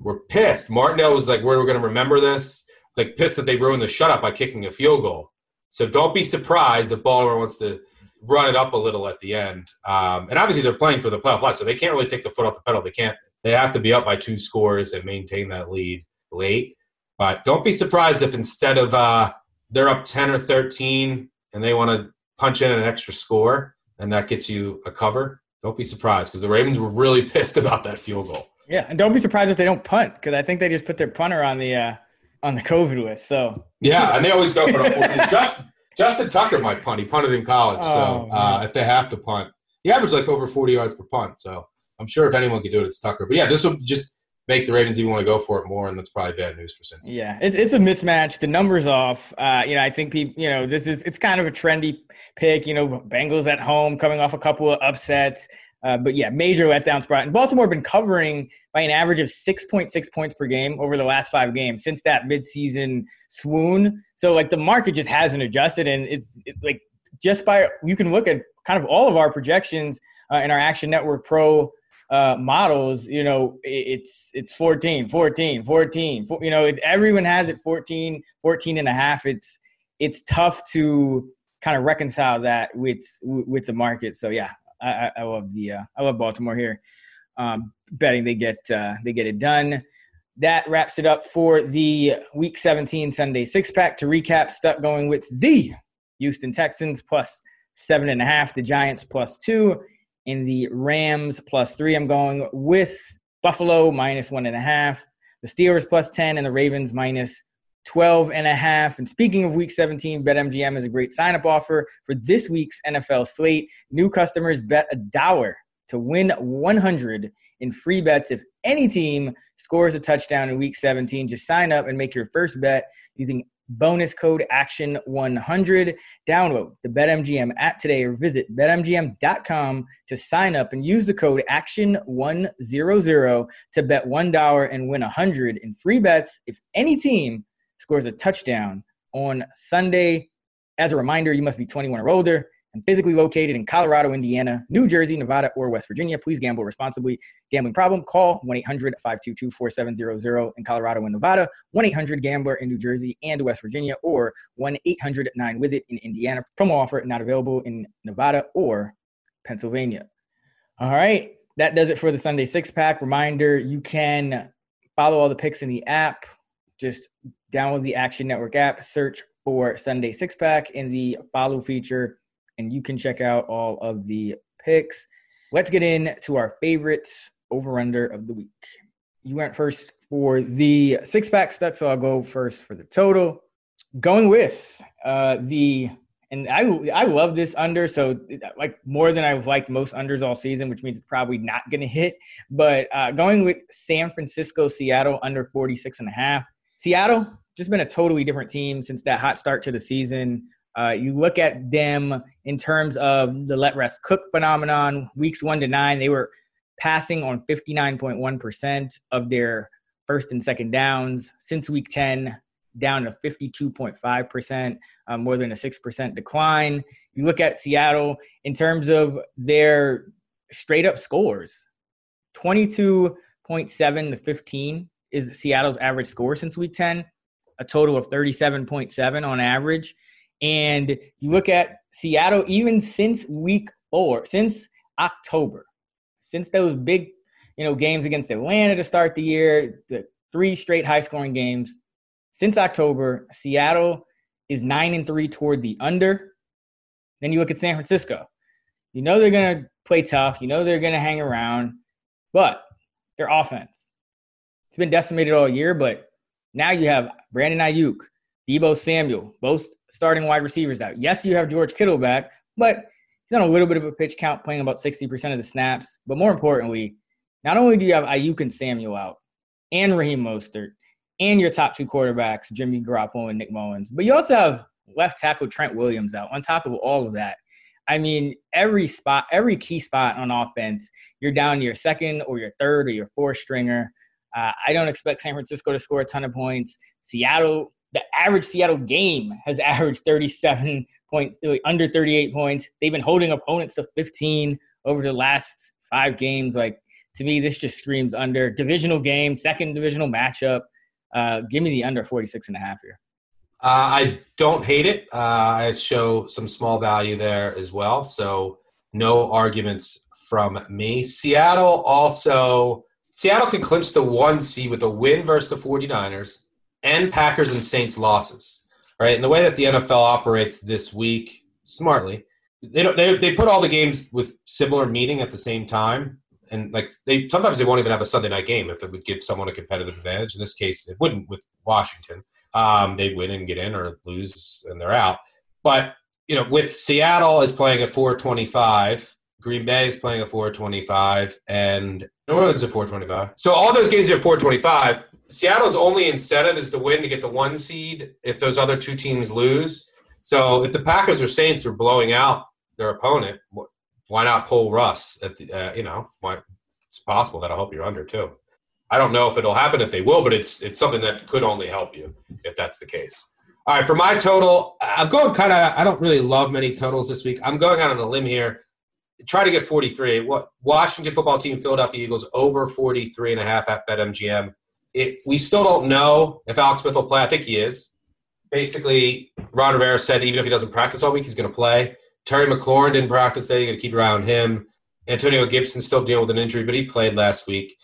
Were pissed. Martindale was like, "We're going to remember this." Like pissed that they ruined the shutout by kicking a field goal. So don't be surprised if Baltimore wants to run it up a little at the end. Um, and obviously, they're playing for the playoff life, so they can't really take the foot off the pedal. They can't. They have to be up by two scores and maintain that lead late. But don't be surprised if instead of uh, they're up ten or thirteen and they want to punch in an extra score and that gets you a cover. Don't be surprised because the Ravens were really pissed about that field goal. Yeah, and don't be surprised if they don't punt because I think they just put their punter on the uh, on the COVID list. So yeah, and they always go for it. Just Justin Tucker might punt. He punted in college, so Oh, uh, if they have to punt, he averaged like over forty yards per punt. So I'm sure if anyone could do it, it's Tucker. But yeah, this will just make the Ravens even want to go for it more, and that's probably bad news for Cincinnati. Yeah, it's it's a mismatch. The numbers off. Uh, you know, I think people. You know, this is it's kind of a trendy pick. You know, Bengals at home, coming off a couple of upsets. Uh, but yeah, major letdown spot. And Baltimore have been covering by an average of 6.6 points per game over the last five games since that midseason swoon. So like the market just hasn't adjusted, and it's it, like just by you can look at kind of all of our projections uh, in our Action Network Pro uh, models, you know, it's it's 14, 14, 14. four- you know, it, everyone has it 14, 14 and a half. It's it's tough to kind of reconcile that with with the market. So yeah, I, I- love the uh, I love Baltimore here. Um, betting they get uh, they get it done. That wraps it up for the Week 17 Sunday six pack. To recap, stuck going with the Houston Texans plus seven and a half, the Giants plus two, and the Rams plus three. I'm going with Buffalo minus one and a half, the Steelers plus 10, and the Ravens minus 12 and a half. And speaking of week 17, BetMGM is a great sign up offer for this week's NFL slate. New customers bet a dollar to win 100 in free bets if any team scores a touchdown in week 17. Just sign up and make your first bet using bonus code action100 download the betmgm app today or visit betmgm.com to sign up and use the code action100 to bet $1 and win 100 in free bets if any team scores a touchdown on sunday. As a reminder you must be 21 or older and physically located in Colorado, Indiana, New Jersey, Nevada, or West Virginia. Please gamble responsibly. Gambling problem? Call 1 800 522 4700 in Colorado and Nevada, 1 800 Gambler in New Jersey and West Virginia, or 1 800 9 with it in Indiana. Promo offer not available in Nevada or Pennsylvania. All right, that does it for the Sunday six pack. Reminder you can follow all the picks in the app. Just download the Action Network app, search for Sunday six pack in the follow feature and you can check out all of the picks. Let's get into our favorites over under of the week. You went first for the six pack stuff, so I'll go first for the total. Going with uh, the and I I love this under so like more than I've liked most unders all season, which means it's probably not going to hit. But uh, going with San Francisco, Seattle under 46 and a half. Seattle just been a totally different team since that hot start to the season. Uh, you look at them in terms of the let rest cook phenomenon, weeks one to nine, they were passing on 59.1% of their first and second downs. Since week 10, down to 52.5%, uh, more than a 6% decline. You look at Seattle in terms of their straight up scores 22.7 to 15 is Seattle's average score since week 10, a total of 37.7 on average. And you look at Seattle, even since week four, since October, since those big, you know, games against Atlanta to start the year, the three straight high scoring games. Since October, Seattle is nine and three toward the under. Then you look at San Francisco. You know they're gonna play tough. You know they're gonna hang around, but their offense, it's been decimated all year. But now you have Brandon Aiyuk, Deebo Samuel, both starting wide receivers out. Yes, you have George Kittle back, but he's on a little bit of a pitch count, playing about 60% of the snaps. But more importantly, not only do you have Aiyuk and Samuel out, and Raheem Mostert, and your top two quarterbacks, Jimmy Garoppolo and Nick Mullens, but you also have left tackle Trent Williams out. On top of all of that, I mean, every spot, every key spot on offense, you're down to your second or your third or your fourth stringer. Uh, I don't expect San Francisco to score a ton of points. Seattle the average Seattle game has averaged 37 points, under 38 points. They've been holding opponents to 15 over the last five games. Like, to me, this just screams under. Divisional game, second divisional matchup. Uh, give me the under 46 and a half here. Uh, I don't hate it. Uh, I show some small value there as well. So no arguments from me. Seattle also Seattle can clinch the one seed with a win versus the 49ers and Packers and Saints losses. Right? And the way that the NFL operates this week smartly, they don't they, they put all the games with similar meaning at the same time. And like they sometimes they won't even have a Sunday night game if it would give someone a competitive advantage. In this case, it wouldn't with Washington. Um, they win and get in or lose and they're out. But you know, with Seattle is playing at 425, Green Bay is playing at 425, and New Orleans at 425. So all those games are at 425. Seattle's only incentive is to win to get the one seed if those other two teams lose. So if the Packers or Saints are blowing out their opponent, why not pull Russ? At the, uh, you know, why, it's possible that'll help you under too. I don't know if it'll happen if they will, but it's it's something that could only help you if that's the case. All right, for my total, I'm going kind of. I don't really love many totals this week. I'm going out on a limb here. Try to get 43. What Washington football team, Philadelphia Eagles over 43 and a half at BetMGM. It, we still don't know if Alex Smith will play. I think he is. Basically, Ron Rivera said even if he doesn't practice all week, he's going to play. Terry McLaurin didn't practice today. You got to keep your eye on him. Antonio Gibson still dealing with an injury, but he played last week.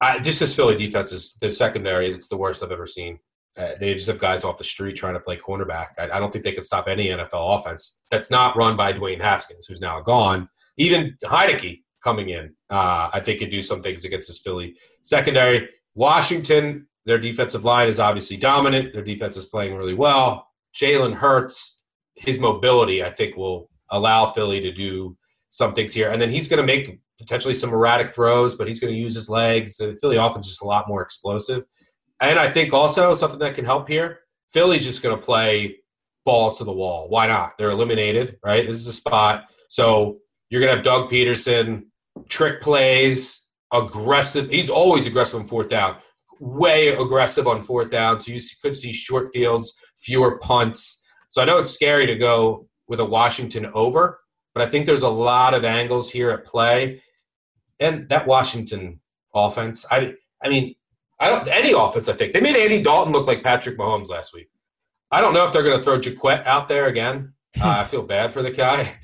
I, just this Philly defense is the secondary. It's the worst I've ever seen. Uh, they just have guys off the street trying to play cornerback. I, I, don't think they can stop any NFL offense that's not run by Dwayne Haskins, who's now gone. Even Heinicke coming in, uh, I think could do some things against this Philly secondary. Washington, their defensive line is obviously dominant. Their defense is playing really well. Jalen Hurts, his mobility, I think, will allow Philly to do some things here. And then he's going to make potentially some erratic throws, but he's going to use his legs. The Philly offense is just a lot more explosive. And I think also something that can help here, Philly's just going to play balls to the wall. Why not? They're eliminated, right? This is a spot. So you're going to have Doug Pederson, trick plays, aggressive. He's always aggressive on fourth down, way aggressive on fourth down. So you could see short fields, fewer punts. So I know it's scary to go with a Washington over, but I think there's a lot of angles here at play. And that Washington offense, I, I mean, I don't any offense. I think they made Andy Dalton look like Patrick Mahomes last week. I don't know if they're going to throw Jacquet out there again. Uh, I feel bad for the guy.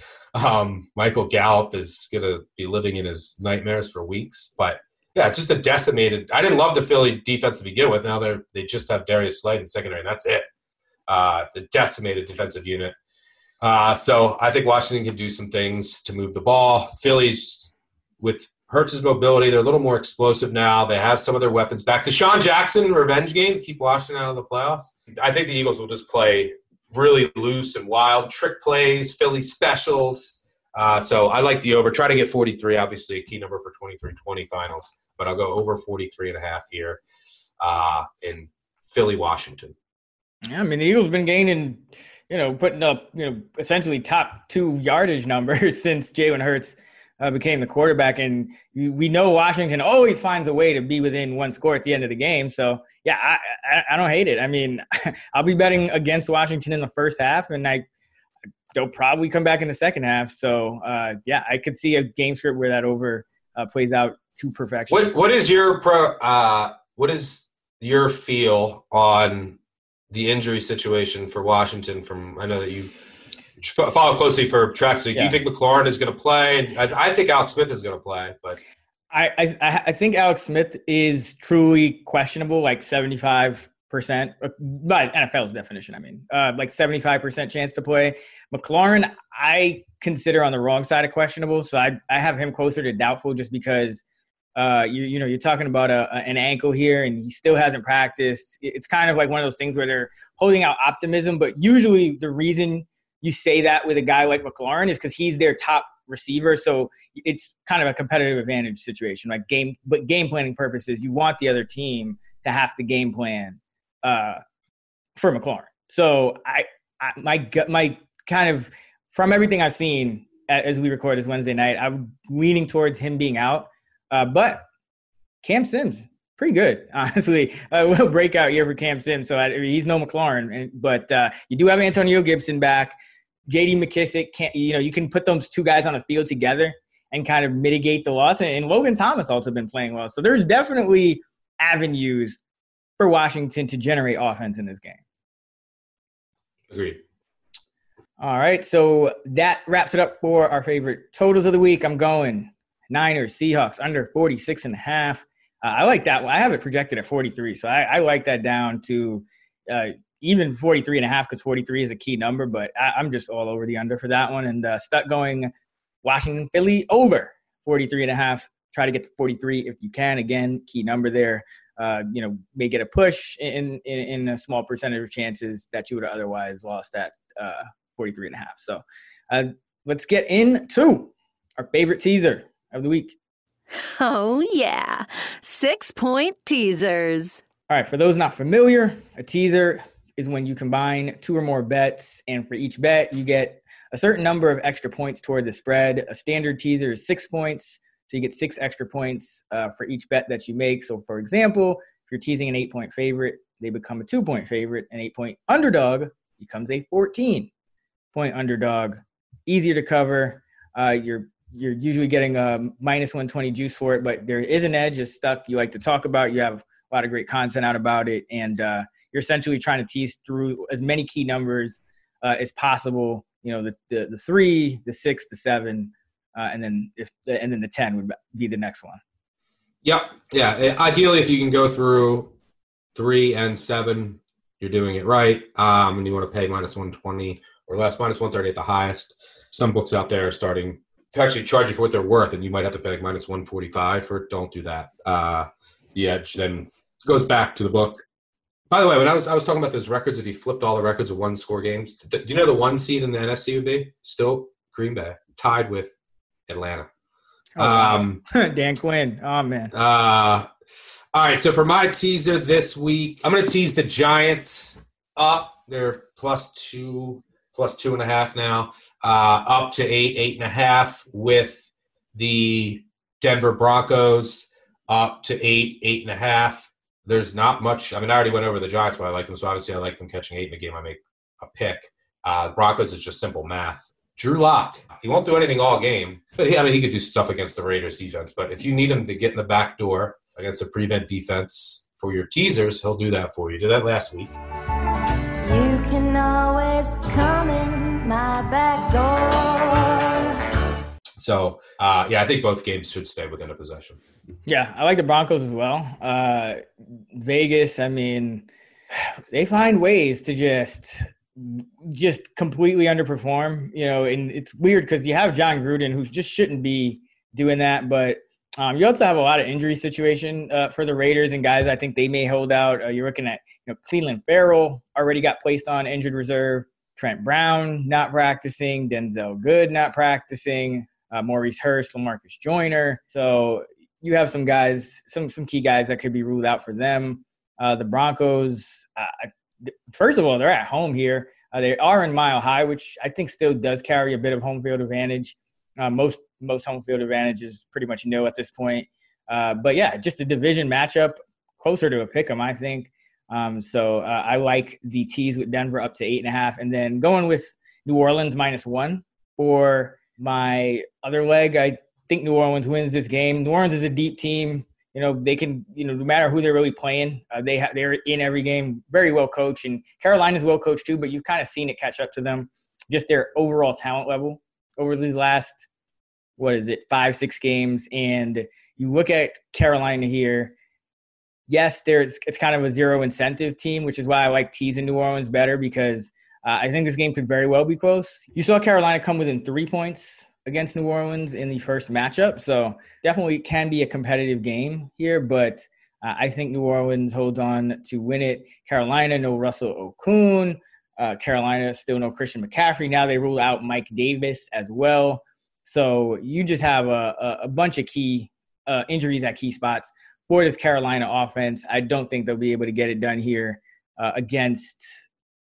Um, Michael Gallup is going to be living in his nightmares for weeks. But yeah, just a decimated. I didn't love the Philly defense to begin with. Now they they just have Darius Slay in secondary, and that's it. Uh, it's a decimated defensive unit. Uh, so I think Washington can do some things to move the ball. Phillies with Hurts's mobility, they're a little more explosive now. They have some of their weapons back. DeSean Jackson revenge game to keep Washington out of the playoffs. I think the Eagles will just play really loose and wild, trick plays, Philly specials. Uh, so I like the over. Try to get 43, obviously a key number for 23-20 finals, but I'll go over 43 and a half here uh, in Philly, Washington. Yeah, I mean the Eagles been gaining – you know, putting up, you know, essentially top two yardage numbers since Jalen Hurts uh, became the quarterback. And we know Washington always finds a way to be within one score at the end of the game. So, yeah, I, I, I don't hate it. I mean, I'll be betting against Washington in the first half, and I they'll probably come back in the second half. So, uh, yeah, I could see a game script where that over uh, plays out to perfection. What What is your pro? Uh, what is your feel on the injury situation for Washington. From I know that you follow closely for tracks. So yeah. Do you think McLaurin is going to play? I, I, think Alex Smith is going to play, but I, I I think Alex Smith is truly questionable, like seventy five percent, by NFL's definition. I mean, uh, like seventy five percent chance to play. McLaurin, I consider on the wrong side of questionable, so I I have him closer to doubtful just because uh, you, you know, you're talking about a, a, an ankle here and he still hasn't practiced. It's kind of like one of those things where they're holding out optimism, but usually the reason you say that with a guy like McLaurin is because he's their top receiver. So it's kind of a competitive advantage situation. Like game, but game planning purposes, you want the other team to have to game plan uh, for McLaurin. So I, I my my kind of from everything I've seen as we record this Wednesday night, I'm leaning towards him being out. Uh, but Cam Sims, pretty good, honestly. Uh, will breakout year for Cam Sims. So I, he's no McLaurin, and, but uh, you do have Antonio Gibson back. J.D. McKissic, can't, you know, you can put those two guys on the field together and kind of mitigate the loss. And, and Logan Thomas also been playing well. So there's definitely avenues for Washington to generate offense in this game. Agreed. All right, so that wraps it up for our favorite totals of the week. I'm going Niners, Seahawks under 46 and a half. Uh, I like that one. I have it projected at 43, so I, I like that down to uh, even 43 and a half because 43 is a key number, but I, am just all over the under for that one and uh, stuck going Washington, Philly over 43 and a half. Try to get to 43 if you can. Again, key number there. Uh, you know, may get a push in, in, in a small percentage of chances that you would have otherwise lost at uh, 43 and a half. So uh, let's get into our favorite teaser of the week. Oh, yeah. Six point teasers. All right, for those not familiar, a teaser is when you combine two or more bets, and for each bet, you get a certain number of extra points toward the spread. A standard teaser is six points, so you get six extra points uh, for each bet that you make. So, for example, if you're teasing an eight point favorite, they become a two point favorite. An eight point underdog becomes a 14 point underdog. Easier to cover. Uh, you're you're usually getting a minus 120 juice for it, but there is an edge. It's stuck. You like to talk about. You have a lot of great content out about it, and uh, you're essentially trying to tease through as many key numbers uh, as possible. You know, the, the, the three, the six, the seven, uh, and then if the, and then the ten would be the next one. Yep. Yeah. Ideally, if you can go through three and seven, you're doing it right. Um, and you want to pay minus one twenty or less, minus one thirty at the highest. Some books out there are starting to actually charge you for what they're worth, and you might have to pay like minus one forty five for it. Don't do that. Uh, the edge then goes back to the book. By the way, when I was I was talking about those records, if you flipped all the records of one score games, do you know the one seed in the NFC would be still Green Bay, tied with Atlanta. Oh, um, Dan Quinn. Oh man. Uh, all right. So for my teaser this week, I'm going to tease the Giants up. They're plus two, plus two and a half now, uh, up to eight, eight and a half with the Denver Broncos up to eight, eight and a half. There's not much. I mean, I already went over the Giants, but I like them. So obviously, I like them catching eight in a game. I make a pick. Uh, Broncos is just simple math. Drew Lock. He won't do anything all game, but he, I mean, he could do stuff against the Raiders defense. But if you need him to get in the back door against a prevent defense for your teasers, he'll do that for you. Did that last week. You can always come my back door. So, uh, yeah, I think both games should stay within a possession. Yeah, I like the Broncos as well. Uh, Vegas, I mean, they find ways to just just completely underperform. You know, and it's weird because you have Jon Gruden who just shouldn't be doing that, but um, you also have a lot of injury situation uh, for the Raiders and guys I think they may hold out. Uh, you're looking at you know Clelin Ferrell already got placed on injured reserve. Trent Brown not practicing. Denzelle Good not practicing. Uh, Maurice Hurst, Lamarcus Joyner. So you have some guys, some some key guys that could be ruled out for them. Uh, the Broncos, uh, first of all, they're at home here. Uh, they are in Mile High, which I think still does carry a bit of home field advantage. Uh, most most home field advantage is pretty much know at this point. Uh, but yeah, just a division matchup, closer to a pick 'em, I think. Um, so uh, I like the tees with Denver up to eight and a half, and then going with New Orleans minus one Or my other leg. I think New Orleans wins this game. New Orleans is a deep team. You know they can. You know no matter who they're really playing, uh, they ha- they're in every game. Very well coached, and Carolina's well coached too. But you've kind of seen it catch up to them. Just their overall talent level over these last what is it five six games, and you look at Carolina here. Yes, there's it's kind of a zero incentive team, which is why I like teasing New Orleans better because uh, I think this game could very well be close. You saw Carolina come within three points against New Orleans in the first matchup. So definitely can be a competitive game here, but uh, I think New Orleans holds on to win it. Carolina, no Russell Okung. Uh, Carolina still no Christian McCaffrey. Now they rule out Mike Davis as well. So you just have a, a bunch of key uh, injuries at key spots for this Carolina offense. I don't think they'll be able to get it done here uh, against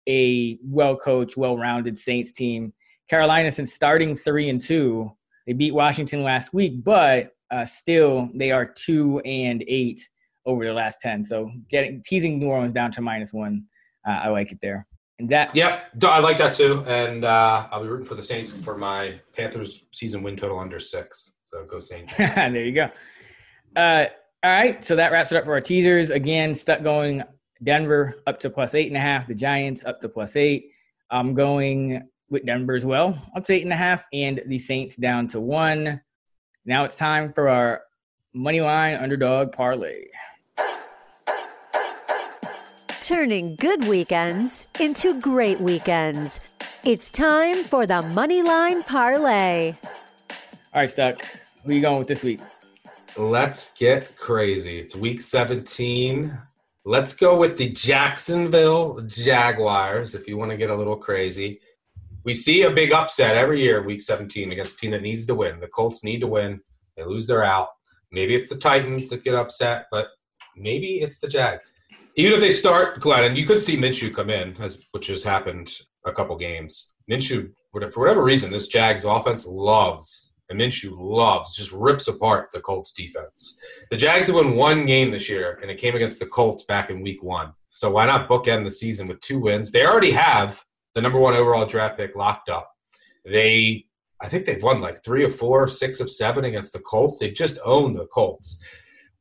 a well coached, well rounded Saints team Carolina, since starting three and two, they beat Washington last week, but uh, still they are two and eight over the last ten. So getting teasing New Orleans down to minus one, uh, I like it there. And that, yep, I like that too. And uh, I'll be rooting for the Saints for my Panthers season win total under six. So go Saints. there you go. All right, so that wraps it up for our teasers. Again, stuck going Denver up to plus eight and a half, the Giants up to plus eight. I'm going with Denver as well, up to eight and a half, and the Saints down to one. Now it's time for our money line underdog parlay. Turning good weekends into great weekends. It's time for the money line parlay. All right, Stuck. Who you going with this week? Let's get crazy. It's week 17. Let's go with the Jacksonville Jaguars if you want to get a little crazy. We see a big upset every year, week 17, against a team that needs to win. The Colts need to win. They lose, they're out. Maybe it's the Titans that get upset, but maybe it's the Jags. Even if they start Glenn, and you could see Minshew come in, as which has happened a couple games. Minshew, for whatever reason, this Jags offense loves, and Minshew loves, just rips apart the Colts defense. The Jags have won one game this year, and it came against the Colts back in week one. So why not bookend the season with two wins? They already have the number one overall draft pick locked up. They, I think they've won like three or four, six of seven against the Colts. They just own the Colts.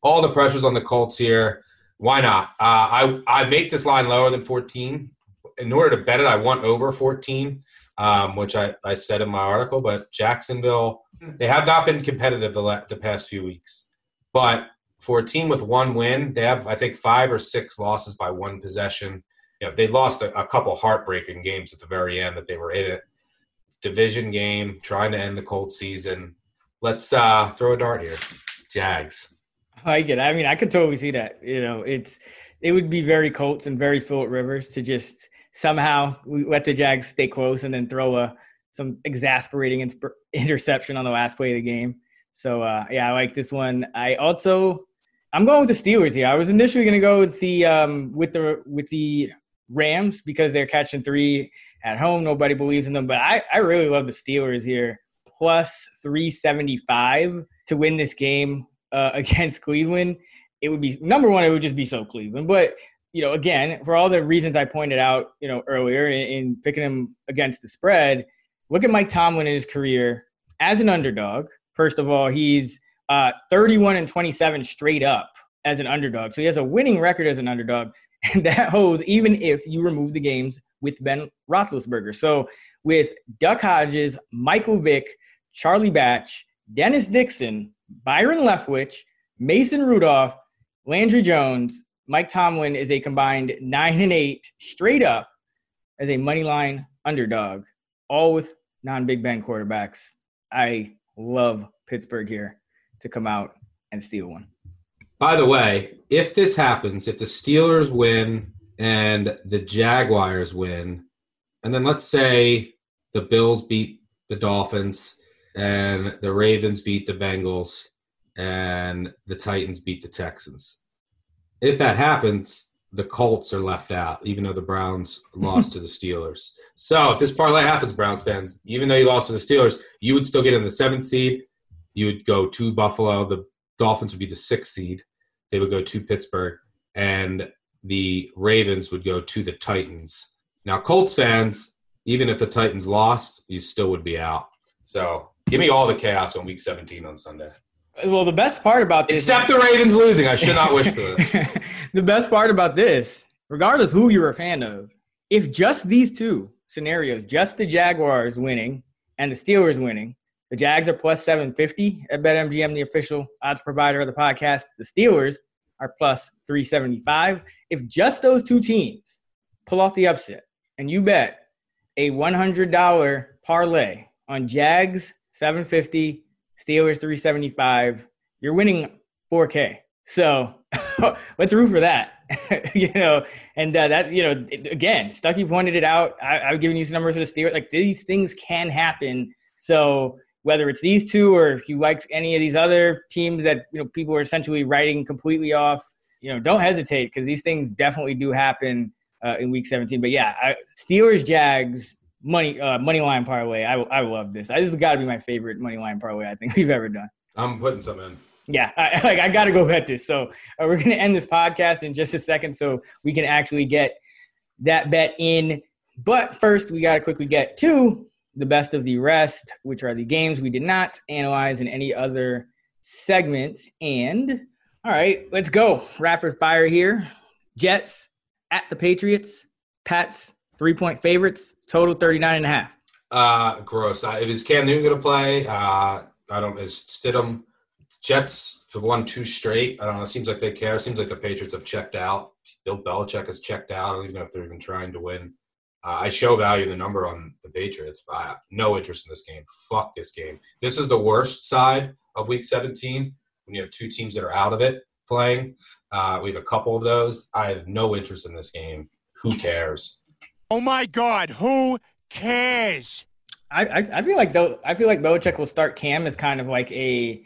All the pressures on the Colts here. Why not? Uh, I I make this line lower than 14. In order to bet it, I want over 14, um, which I, I said in my article. But Jacksonville, they have not been competitive the, la- the past few weeks. But for a team with one win, they have I think five or six losses by one possession. You know, they lost a, a couple heartbreaking games at the very end that they were in it. Division game, trying to end the Colts season. Let's uh, throw a dart here. Jags. I get. It. I mean, I could totally see that. You know, it's it would be very Colts and very Philip Rivers to just somehow we let the Jags stay close and then throw a some exasperating interception on the last play of the game. So uh, yeah, I like this one. I also I'm going with the Steelers here. I was initially going to go with the um, with the with the Rams because they're catching three at home. Nobody believes in them, but I I really love the Steelers here. Plus 375 to win this game uh, against Cleveland, it would be number one. It would just be so Cleveland. But you know, again, for all the reasons I pointed out, you know, earlier in, in picking him against the spread, look at Mike Tomlin in his career as an underdog. First of all, he's uh, 31 and 27 straight up as an underdog. So he has a winning record as an underdog, and that holds even if you remove the games with Ben Roethlisberger. So with Duck Hodges, Michael Vick, Charlie Batch, Dennis Dixon, Byron Leftwich, Mason Rudolph, Landry Jones, Mike Tomlin is a combined nine and eight straight up as a money line underdog, all with non Big Ben quarterbacks. I love Pittsburgh here to come out and steal one. By the way, if this happens, if the Steelers win and the Jaguars win, and then let's say the Bills beat the Dolphins and the Ravens beat the Bengals and the Titans beat the Texans. If that happens, the Colts are left out, even though the Browns lost to the Steelers. So if this parlay happens, Browns fans, even though you lost to the Steelers, you would still get in the seventh seed. You would go to Buffalo. The Dolphins would be the sixth seed. They would go to Pittsburgh, and the Ravens would go to the Titans. Now, Colts fans, even if the Titans lost, you still would be out. So give me all the chaos on Week 17 on Sunday. Well, the best part about this, except the Ravens losing, I should not wish for this. the best part about this, regardless who you're a fan of, if just these two scenarios, just the Jaguars winning and the Steelers winning, the Jags are plus 750 at BetMGM, the official odds provider of the podcast. The Steelers are plus 375. If just those two teams pull off the upset and you bet a $100 parlay on Jags 750, Steelers 375, you're winning 4K. So let's root for that. you know, and uh, that, you know, again, Stuckey pointed it out. I, I've given you some numbers for the Steelers. Like these things can happen. So whether it's these two or if you like any of these other teams that, you know, people are essentially writing completely off, you know, don't hesitate because these things definitely do happen uh, in week 17. But yeah, I, Steelers, Jags, money uh, money line parlay. I I love this. This has got to be my favorite money line parlay I think we've ever done. I'm putting some in. Yeah, I, like I got to go bet this. So uh, we're gonna end this podcast in just a second, so we can actually get that bet in. But first, we got to quickly get to the best of the rest, which are the games we did not analyze in any other segments. And all right, let's go rapid fire here. Jets at the Patriots, Pats three point favorites, total 39 and a half. Uh, gross. Uh, is Cam Newton going to play? Uh, I don't. Is Stidham? Jets have won two straight. I don't know. It seems like they care. It seems like the Patriots have checked out. Bill Belichick has checked out. I don't even know if they're even trying to win. Uh, I show value the number on the Patriots, but I have no interest in this game. Fuck this game. This is the worst side of Week 17 when you have two teams that are out of it playing. Uh, we have a couple of those. I have no interest in this game. Who cares? Oh my God, who cares? I, I, I feel like though I feel like Belichick will start Cam as kind of like a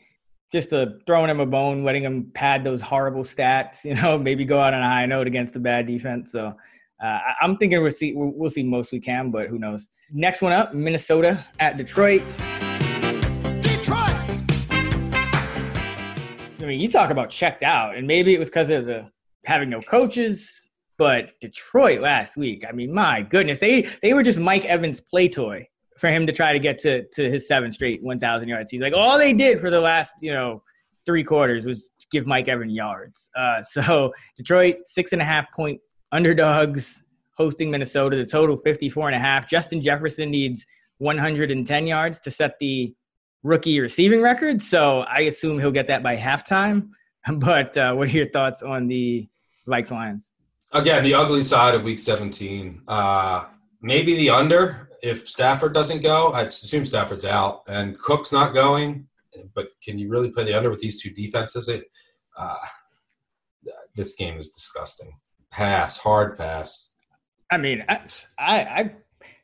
just a throwing him a bone, letting him pad those horrible stats. You know, maybe go out on a high note against a bad defense. So uh, I- I'm thinking we'll see we'll see most we can, but who knows? Next one up, Minnesota at Detroit. Detroit. I mean, you talk about checked out, and maybe it was because of the having no coaches. But Detroit last week, I mean, my goodness, they they were just Mike Evans' play toy for him to try to get to to his seven straight 1,000 yards. He's like, all they did for the last you know three quarters was give Mike Evans yards. Uh, so Detroit six and a half point underdogs hosting Minnesota. The total 54 and a half. Justin Jefferson needs 110 yards to set the rookie receiving record. So I assume he'll get that by halftime. But uh, what are your thoughts on the Vikes Lions? Again, the ugly side of Week 17. Uh, maybe the under if Stafford doesn't go. I assume Stafford's out and Cook's not going. But can you really play the under with these two defenses? It, uh, this game is disgusting. Pass, hard pass. I mean, I, I,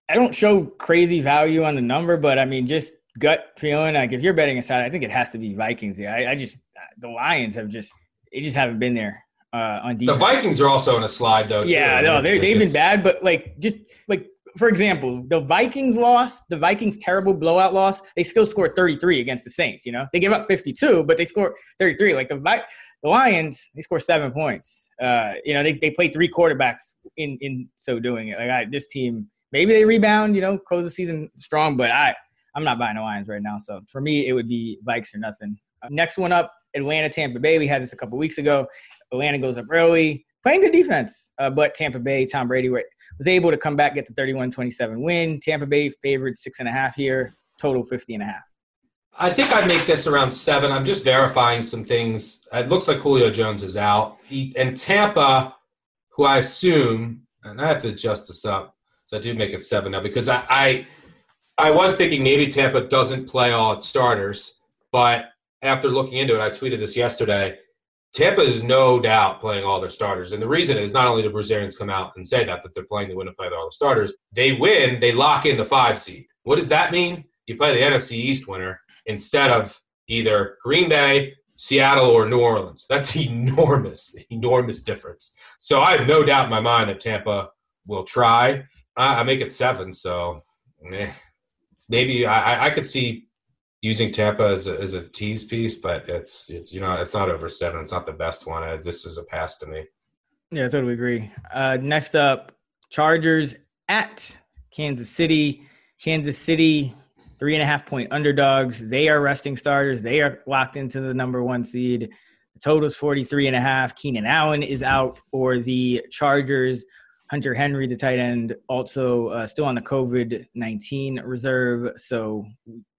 I, don't show crazy value on the number, but I mean, just gut feeling. Like if you're betting aside, I think it has to be Vikings. Yeah, I, I just the Lions have just they just haven't been there uh, on defense. The Vikings are also in a slide, though. too. Yeah, no, they they've been bad, but like just like for example, the Vikings loss, the Vikings terrible blowout loss, they still scored 33 against the Saints. You know, they gave up 52, but they scored 33. Like the Vi- the Lions, they scored seven points. Uh, you know, they they played three quarterbacks in in so doing it. Like I, this team, maybe they rebound. You know, close the season strong, but I I'm not buying the Lions right now. So for me, it would be Vikes or nothing. Uh, next one up, Atlanta, Tampa Bay. We had this a couple weeks ago. Atlanta goes up early, playing good defense, uh, but Tampa Bay, Tom Brady wa- was able to come back, get the 31-27 win. Tampa Bay favored six and a half here, total 50 and a half. I think I'd make this around seven. I'm just verifying some things. It looks like Julio Jones is out. He, and Tampa, who I assume, and I have to adjust this up, so I do make it seven now because I, I, I was thinking maybe Tampa doesn't play all its starters, but after looking into it, I tweeted this yesterday. Tampa is no doubt playing all their starters, and the reason is not only do Brazilians come out and say that that they're playing, they and play all the starters. They win, they lock in the five seed. What does that mean? You play the NFC East winner instead of either Green Bay, Seattle, or New Orleans. That's enormous, enormous difference. So I have no doubt in my mind that Tampa will try. I, I make it seven, so eh. maybe I- I could see using Tampa as a, as a tease piece, but it's it's you know it's not over seven. It's not the best one. Uh, This is a pass to me. Yeah, I totally agree. Uh, next up, Chargers at Kansas City. Kansas City, three and a half point underdogs. They are resting starters. They are locked into the number one seed. The total is 43 and a half. Keenan Allen is out for the Chargers. Hunter Henry, the tight end, also uh, still on the COVID 19 reserve. So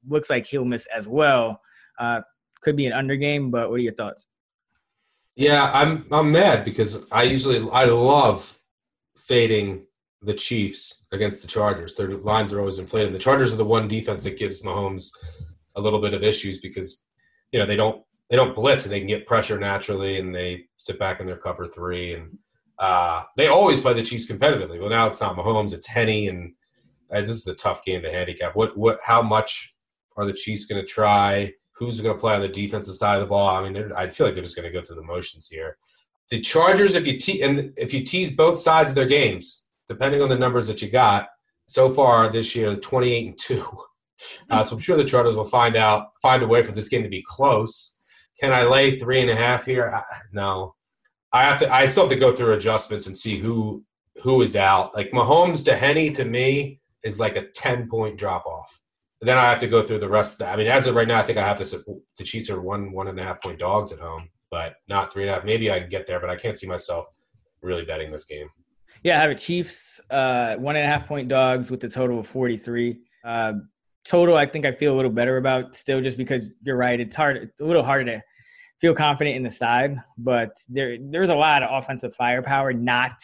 looks like he'll miss as well. Uh, could be an under game, but what are your thoughts? Yeah, I'm I'm mad because I usually I love fading the Chiefs against the Chargers. Their lines are always inflated. The Chargers are the one defense that gives Mahomes a little bit of issues because you know they don't they don't blitz and they can get pressure naturally and they sit back in their cover three and uh, they always play the Chiefs competitively. Well, now it's not Mahomes, it's Henne, and uh, this is a tough game to handicap. What what how much are the Chiefs going to try? Who's going to play on the defensive side of the ball? I mean, I feel like they're just going to go through the motions here. The Chargers, if you te- and if you tease both sides of their games, depending on the numbers that you got so far this year, twenty eight and two. Uh, so I'm sure the Chargers will find out find a way for this game to be close. Can I lay three and a half here? I, no, I have to. I still have to go through adjustments and see who who is out. Like Mahomes to Henne to me is like a ten point drop off. Then I have to go through the rest. Of the, I mean, as of right now, I think I have this. The Chiefs are one one and a half point dogs at home, but not three and a half. Maybe I can get there, but I can't see myself really betting this game. Yeah, I have a Chiefs uh, one and a half point dogs with a total of 43. Uh, total, I think I feel a little better about still just because you're right. It's hard. It's a little harder to feel confident in the side, but there there's a lot of offensive firepower not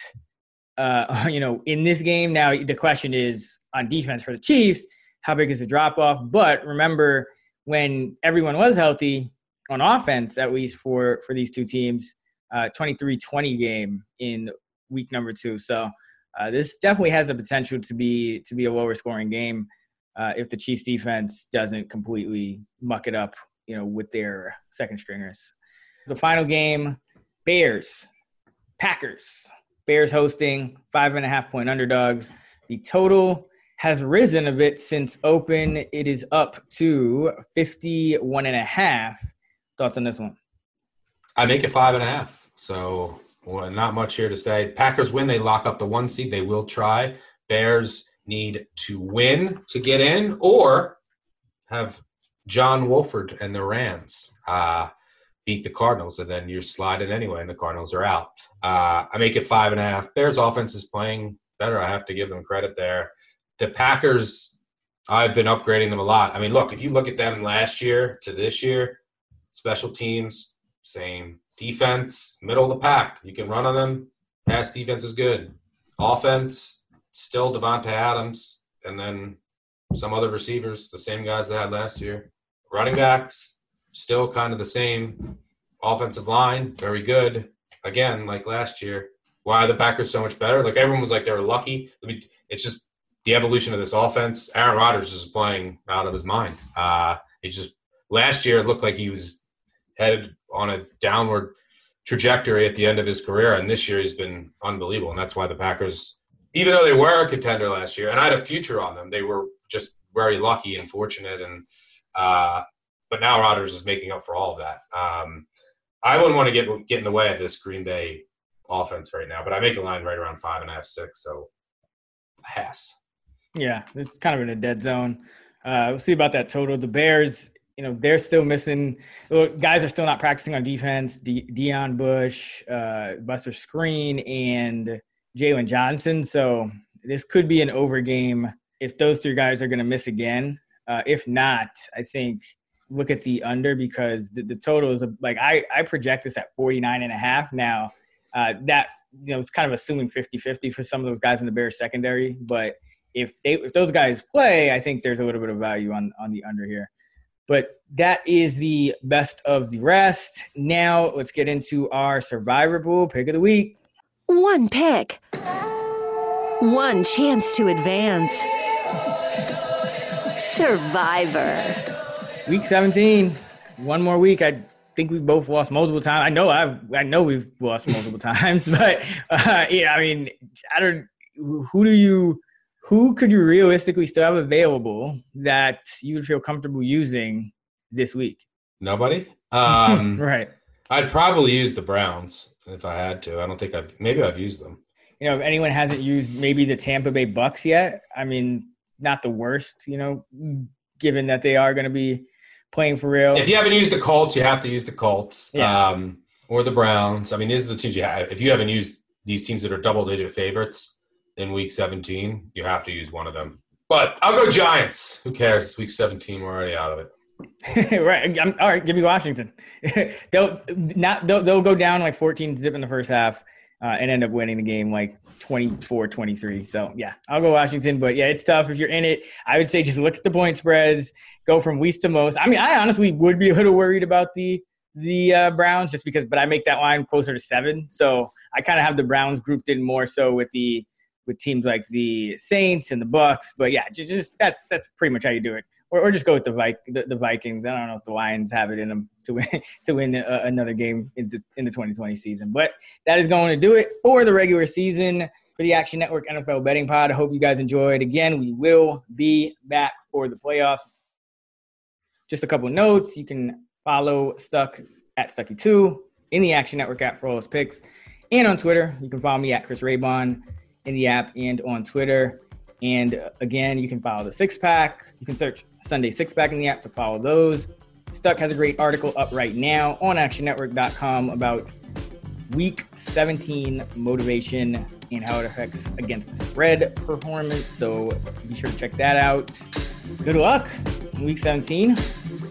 uh, you know in this game. Now the question is on defense for the Chiefs, how big is the drop off? But remember when everyone was healthy on offense, at least for for these two teams, uh, 23-20 game in week number two. So uh, this definitely has the potential to be to be a lower scoring game uh, if the Chiefs defense doesn't completely muck it up you know, with their second stringers. The final game, Bears, Packers. Bears hosting five and a half point underdogs. The total has risen a bit since open. It is up to 51 and a half. Thoughts on this one? I make it five and a half. So well, not much here to say. Packers win, they lock up the one seed. They will try. Bears need to win to get in or have John Wolford and the Rams uh, beat the Cardinals, and then you're sliding anyway, and the Cardinals are out. Uh, I make it five and a half. Bears offense is playing better. I have to give them credit there. The Packers, I've been upgrading them a lot. I mean, look, if you look at them last year to this year, special teams, same. Defense, middle of the pack. You can run on them. Pass defense is good. Offense, still Davante Adams, and then some other receivers, the same guys they had last year. Running backs, still kind of the same. Offensive line, very good. Again, like last year. Why the Packers so much better? Like everyone was like they were lucky. I mean, it's just the evolution of this offense. Aaron Rodgers is playing out of his mind. Uh, just last year it looked like he was headed on a downward trajectory at the end of his career, and this year he's been unbelievable. And that's why the Packers, even though they were a contender last year, and I had a future on them, they were just very lucky and fortunate. And uh, but now Rodgers is making up for all of that. Um, I wouldn't want to get get in the way of this Green Bay offense right now, but I make the line right around five and a half, six. So pass. Yeah, it's kind of in a dead zone. Uh, we'll see about that total. The Bears, you know, they're still missing. Guys are still not practicing on defense. De- Bush, uh, Buster Skrine, and Jaylon Johnson. So this could be an over game if those three guys are going to miss again. Uh, if not, I think look at the under because the, the total is like I, I project this at 49 and a half. Now, uh, that, you know, it's kind of assuming 50 50 for some of those guys in the Bears secondary. But if they, if those guys play, I think there's a little bit of value on, on the under here. But that is the best of the rest. Now let's get into our survivor pool pick of the week. One pick, one chance to advance. Survivor. Week 17. One more week. I think we both lost multiple times. I know I've I know we've lost multiple times, but uh, yeah, I mean, I don't. Who do you? Who could you realistically still have available that you would feel comfortable using this week? Nobody. Um, right. I'd probably use the Browns if I had to. I don't think I've maybe I've used them. You know, if anyone hasn't used maybe the Tampa Bay Bucks yet, I mean, not the worst. You know, given that they are going to be playing for real. If you haven't used the Colts, you have to use the Colts yeah. um, or the Browns. I mean, these are the teams you have. If you haven't used these teams that are double digit favorites in week 17, you have to use one of them. But I'll go Giants. Who cares? It's week 17. We're already out of it. right. I'm, all right. Give me Washington. they'll not. They'll, they'll go down like 14 zip in the first half uh, and end up winning the game like 24 23. So, yeah, I'll go Washington. But yeah, it's tough. If you're in it, I would say just look at the point spreads, go from least to most. I mean, I honestly would be a little worried about the the uh, Browns just because, but I make that line closer to seven. So I kind of have the Browns grouped in more so with the with teams like the Saints and the Bucks. But yeah, just, that's that's pretty much how you do it or, or just go with the, Vi- the, the Vikings. I don't know if the Lions have it in them to win to win uh, another game in the, in the 2020 season, but that is going to do it for the regular season for the Action Network NFL Betting Pod. I hope you guys enjoyed. Again, we will be back for the playoffs. Just a couple notes. You can follow Stuck at Stuckey2 in the Action Network app for all his picks. And on Twitter, you can follow me at Chris Raybon in the app and on Twitter. And uh, again, you can follow the six pack. You can search Sunday Six Pack in the app to follow those. Stuck has a great article up right now on actionnetwork.com about week 17 motivation and how it affects against the spread performance. So be sure to check that out. Good luck in week 17.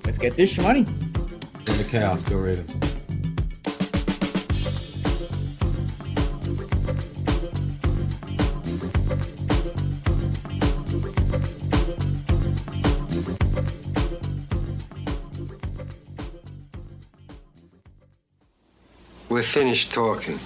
Let's get this money. In the chaos, go Ravens. Finished talking.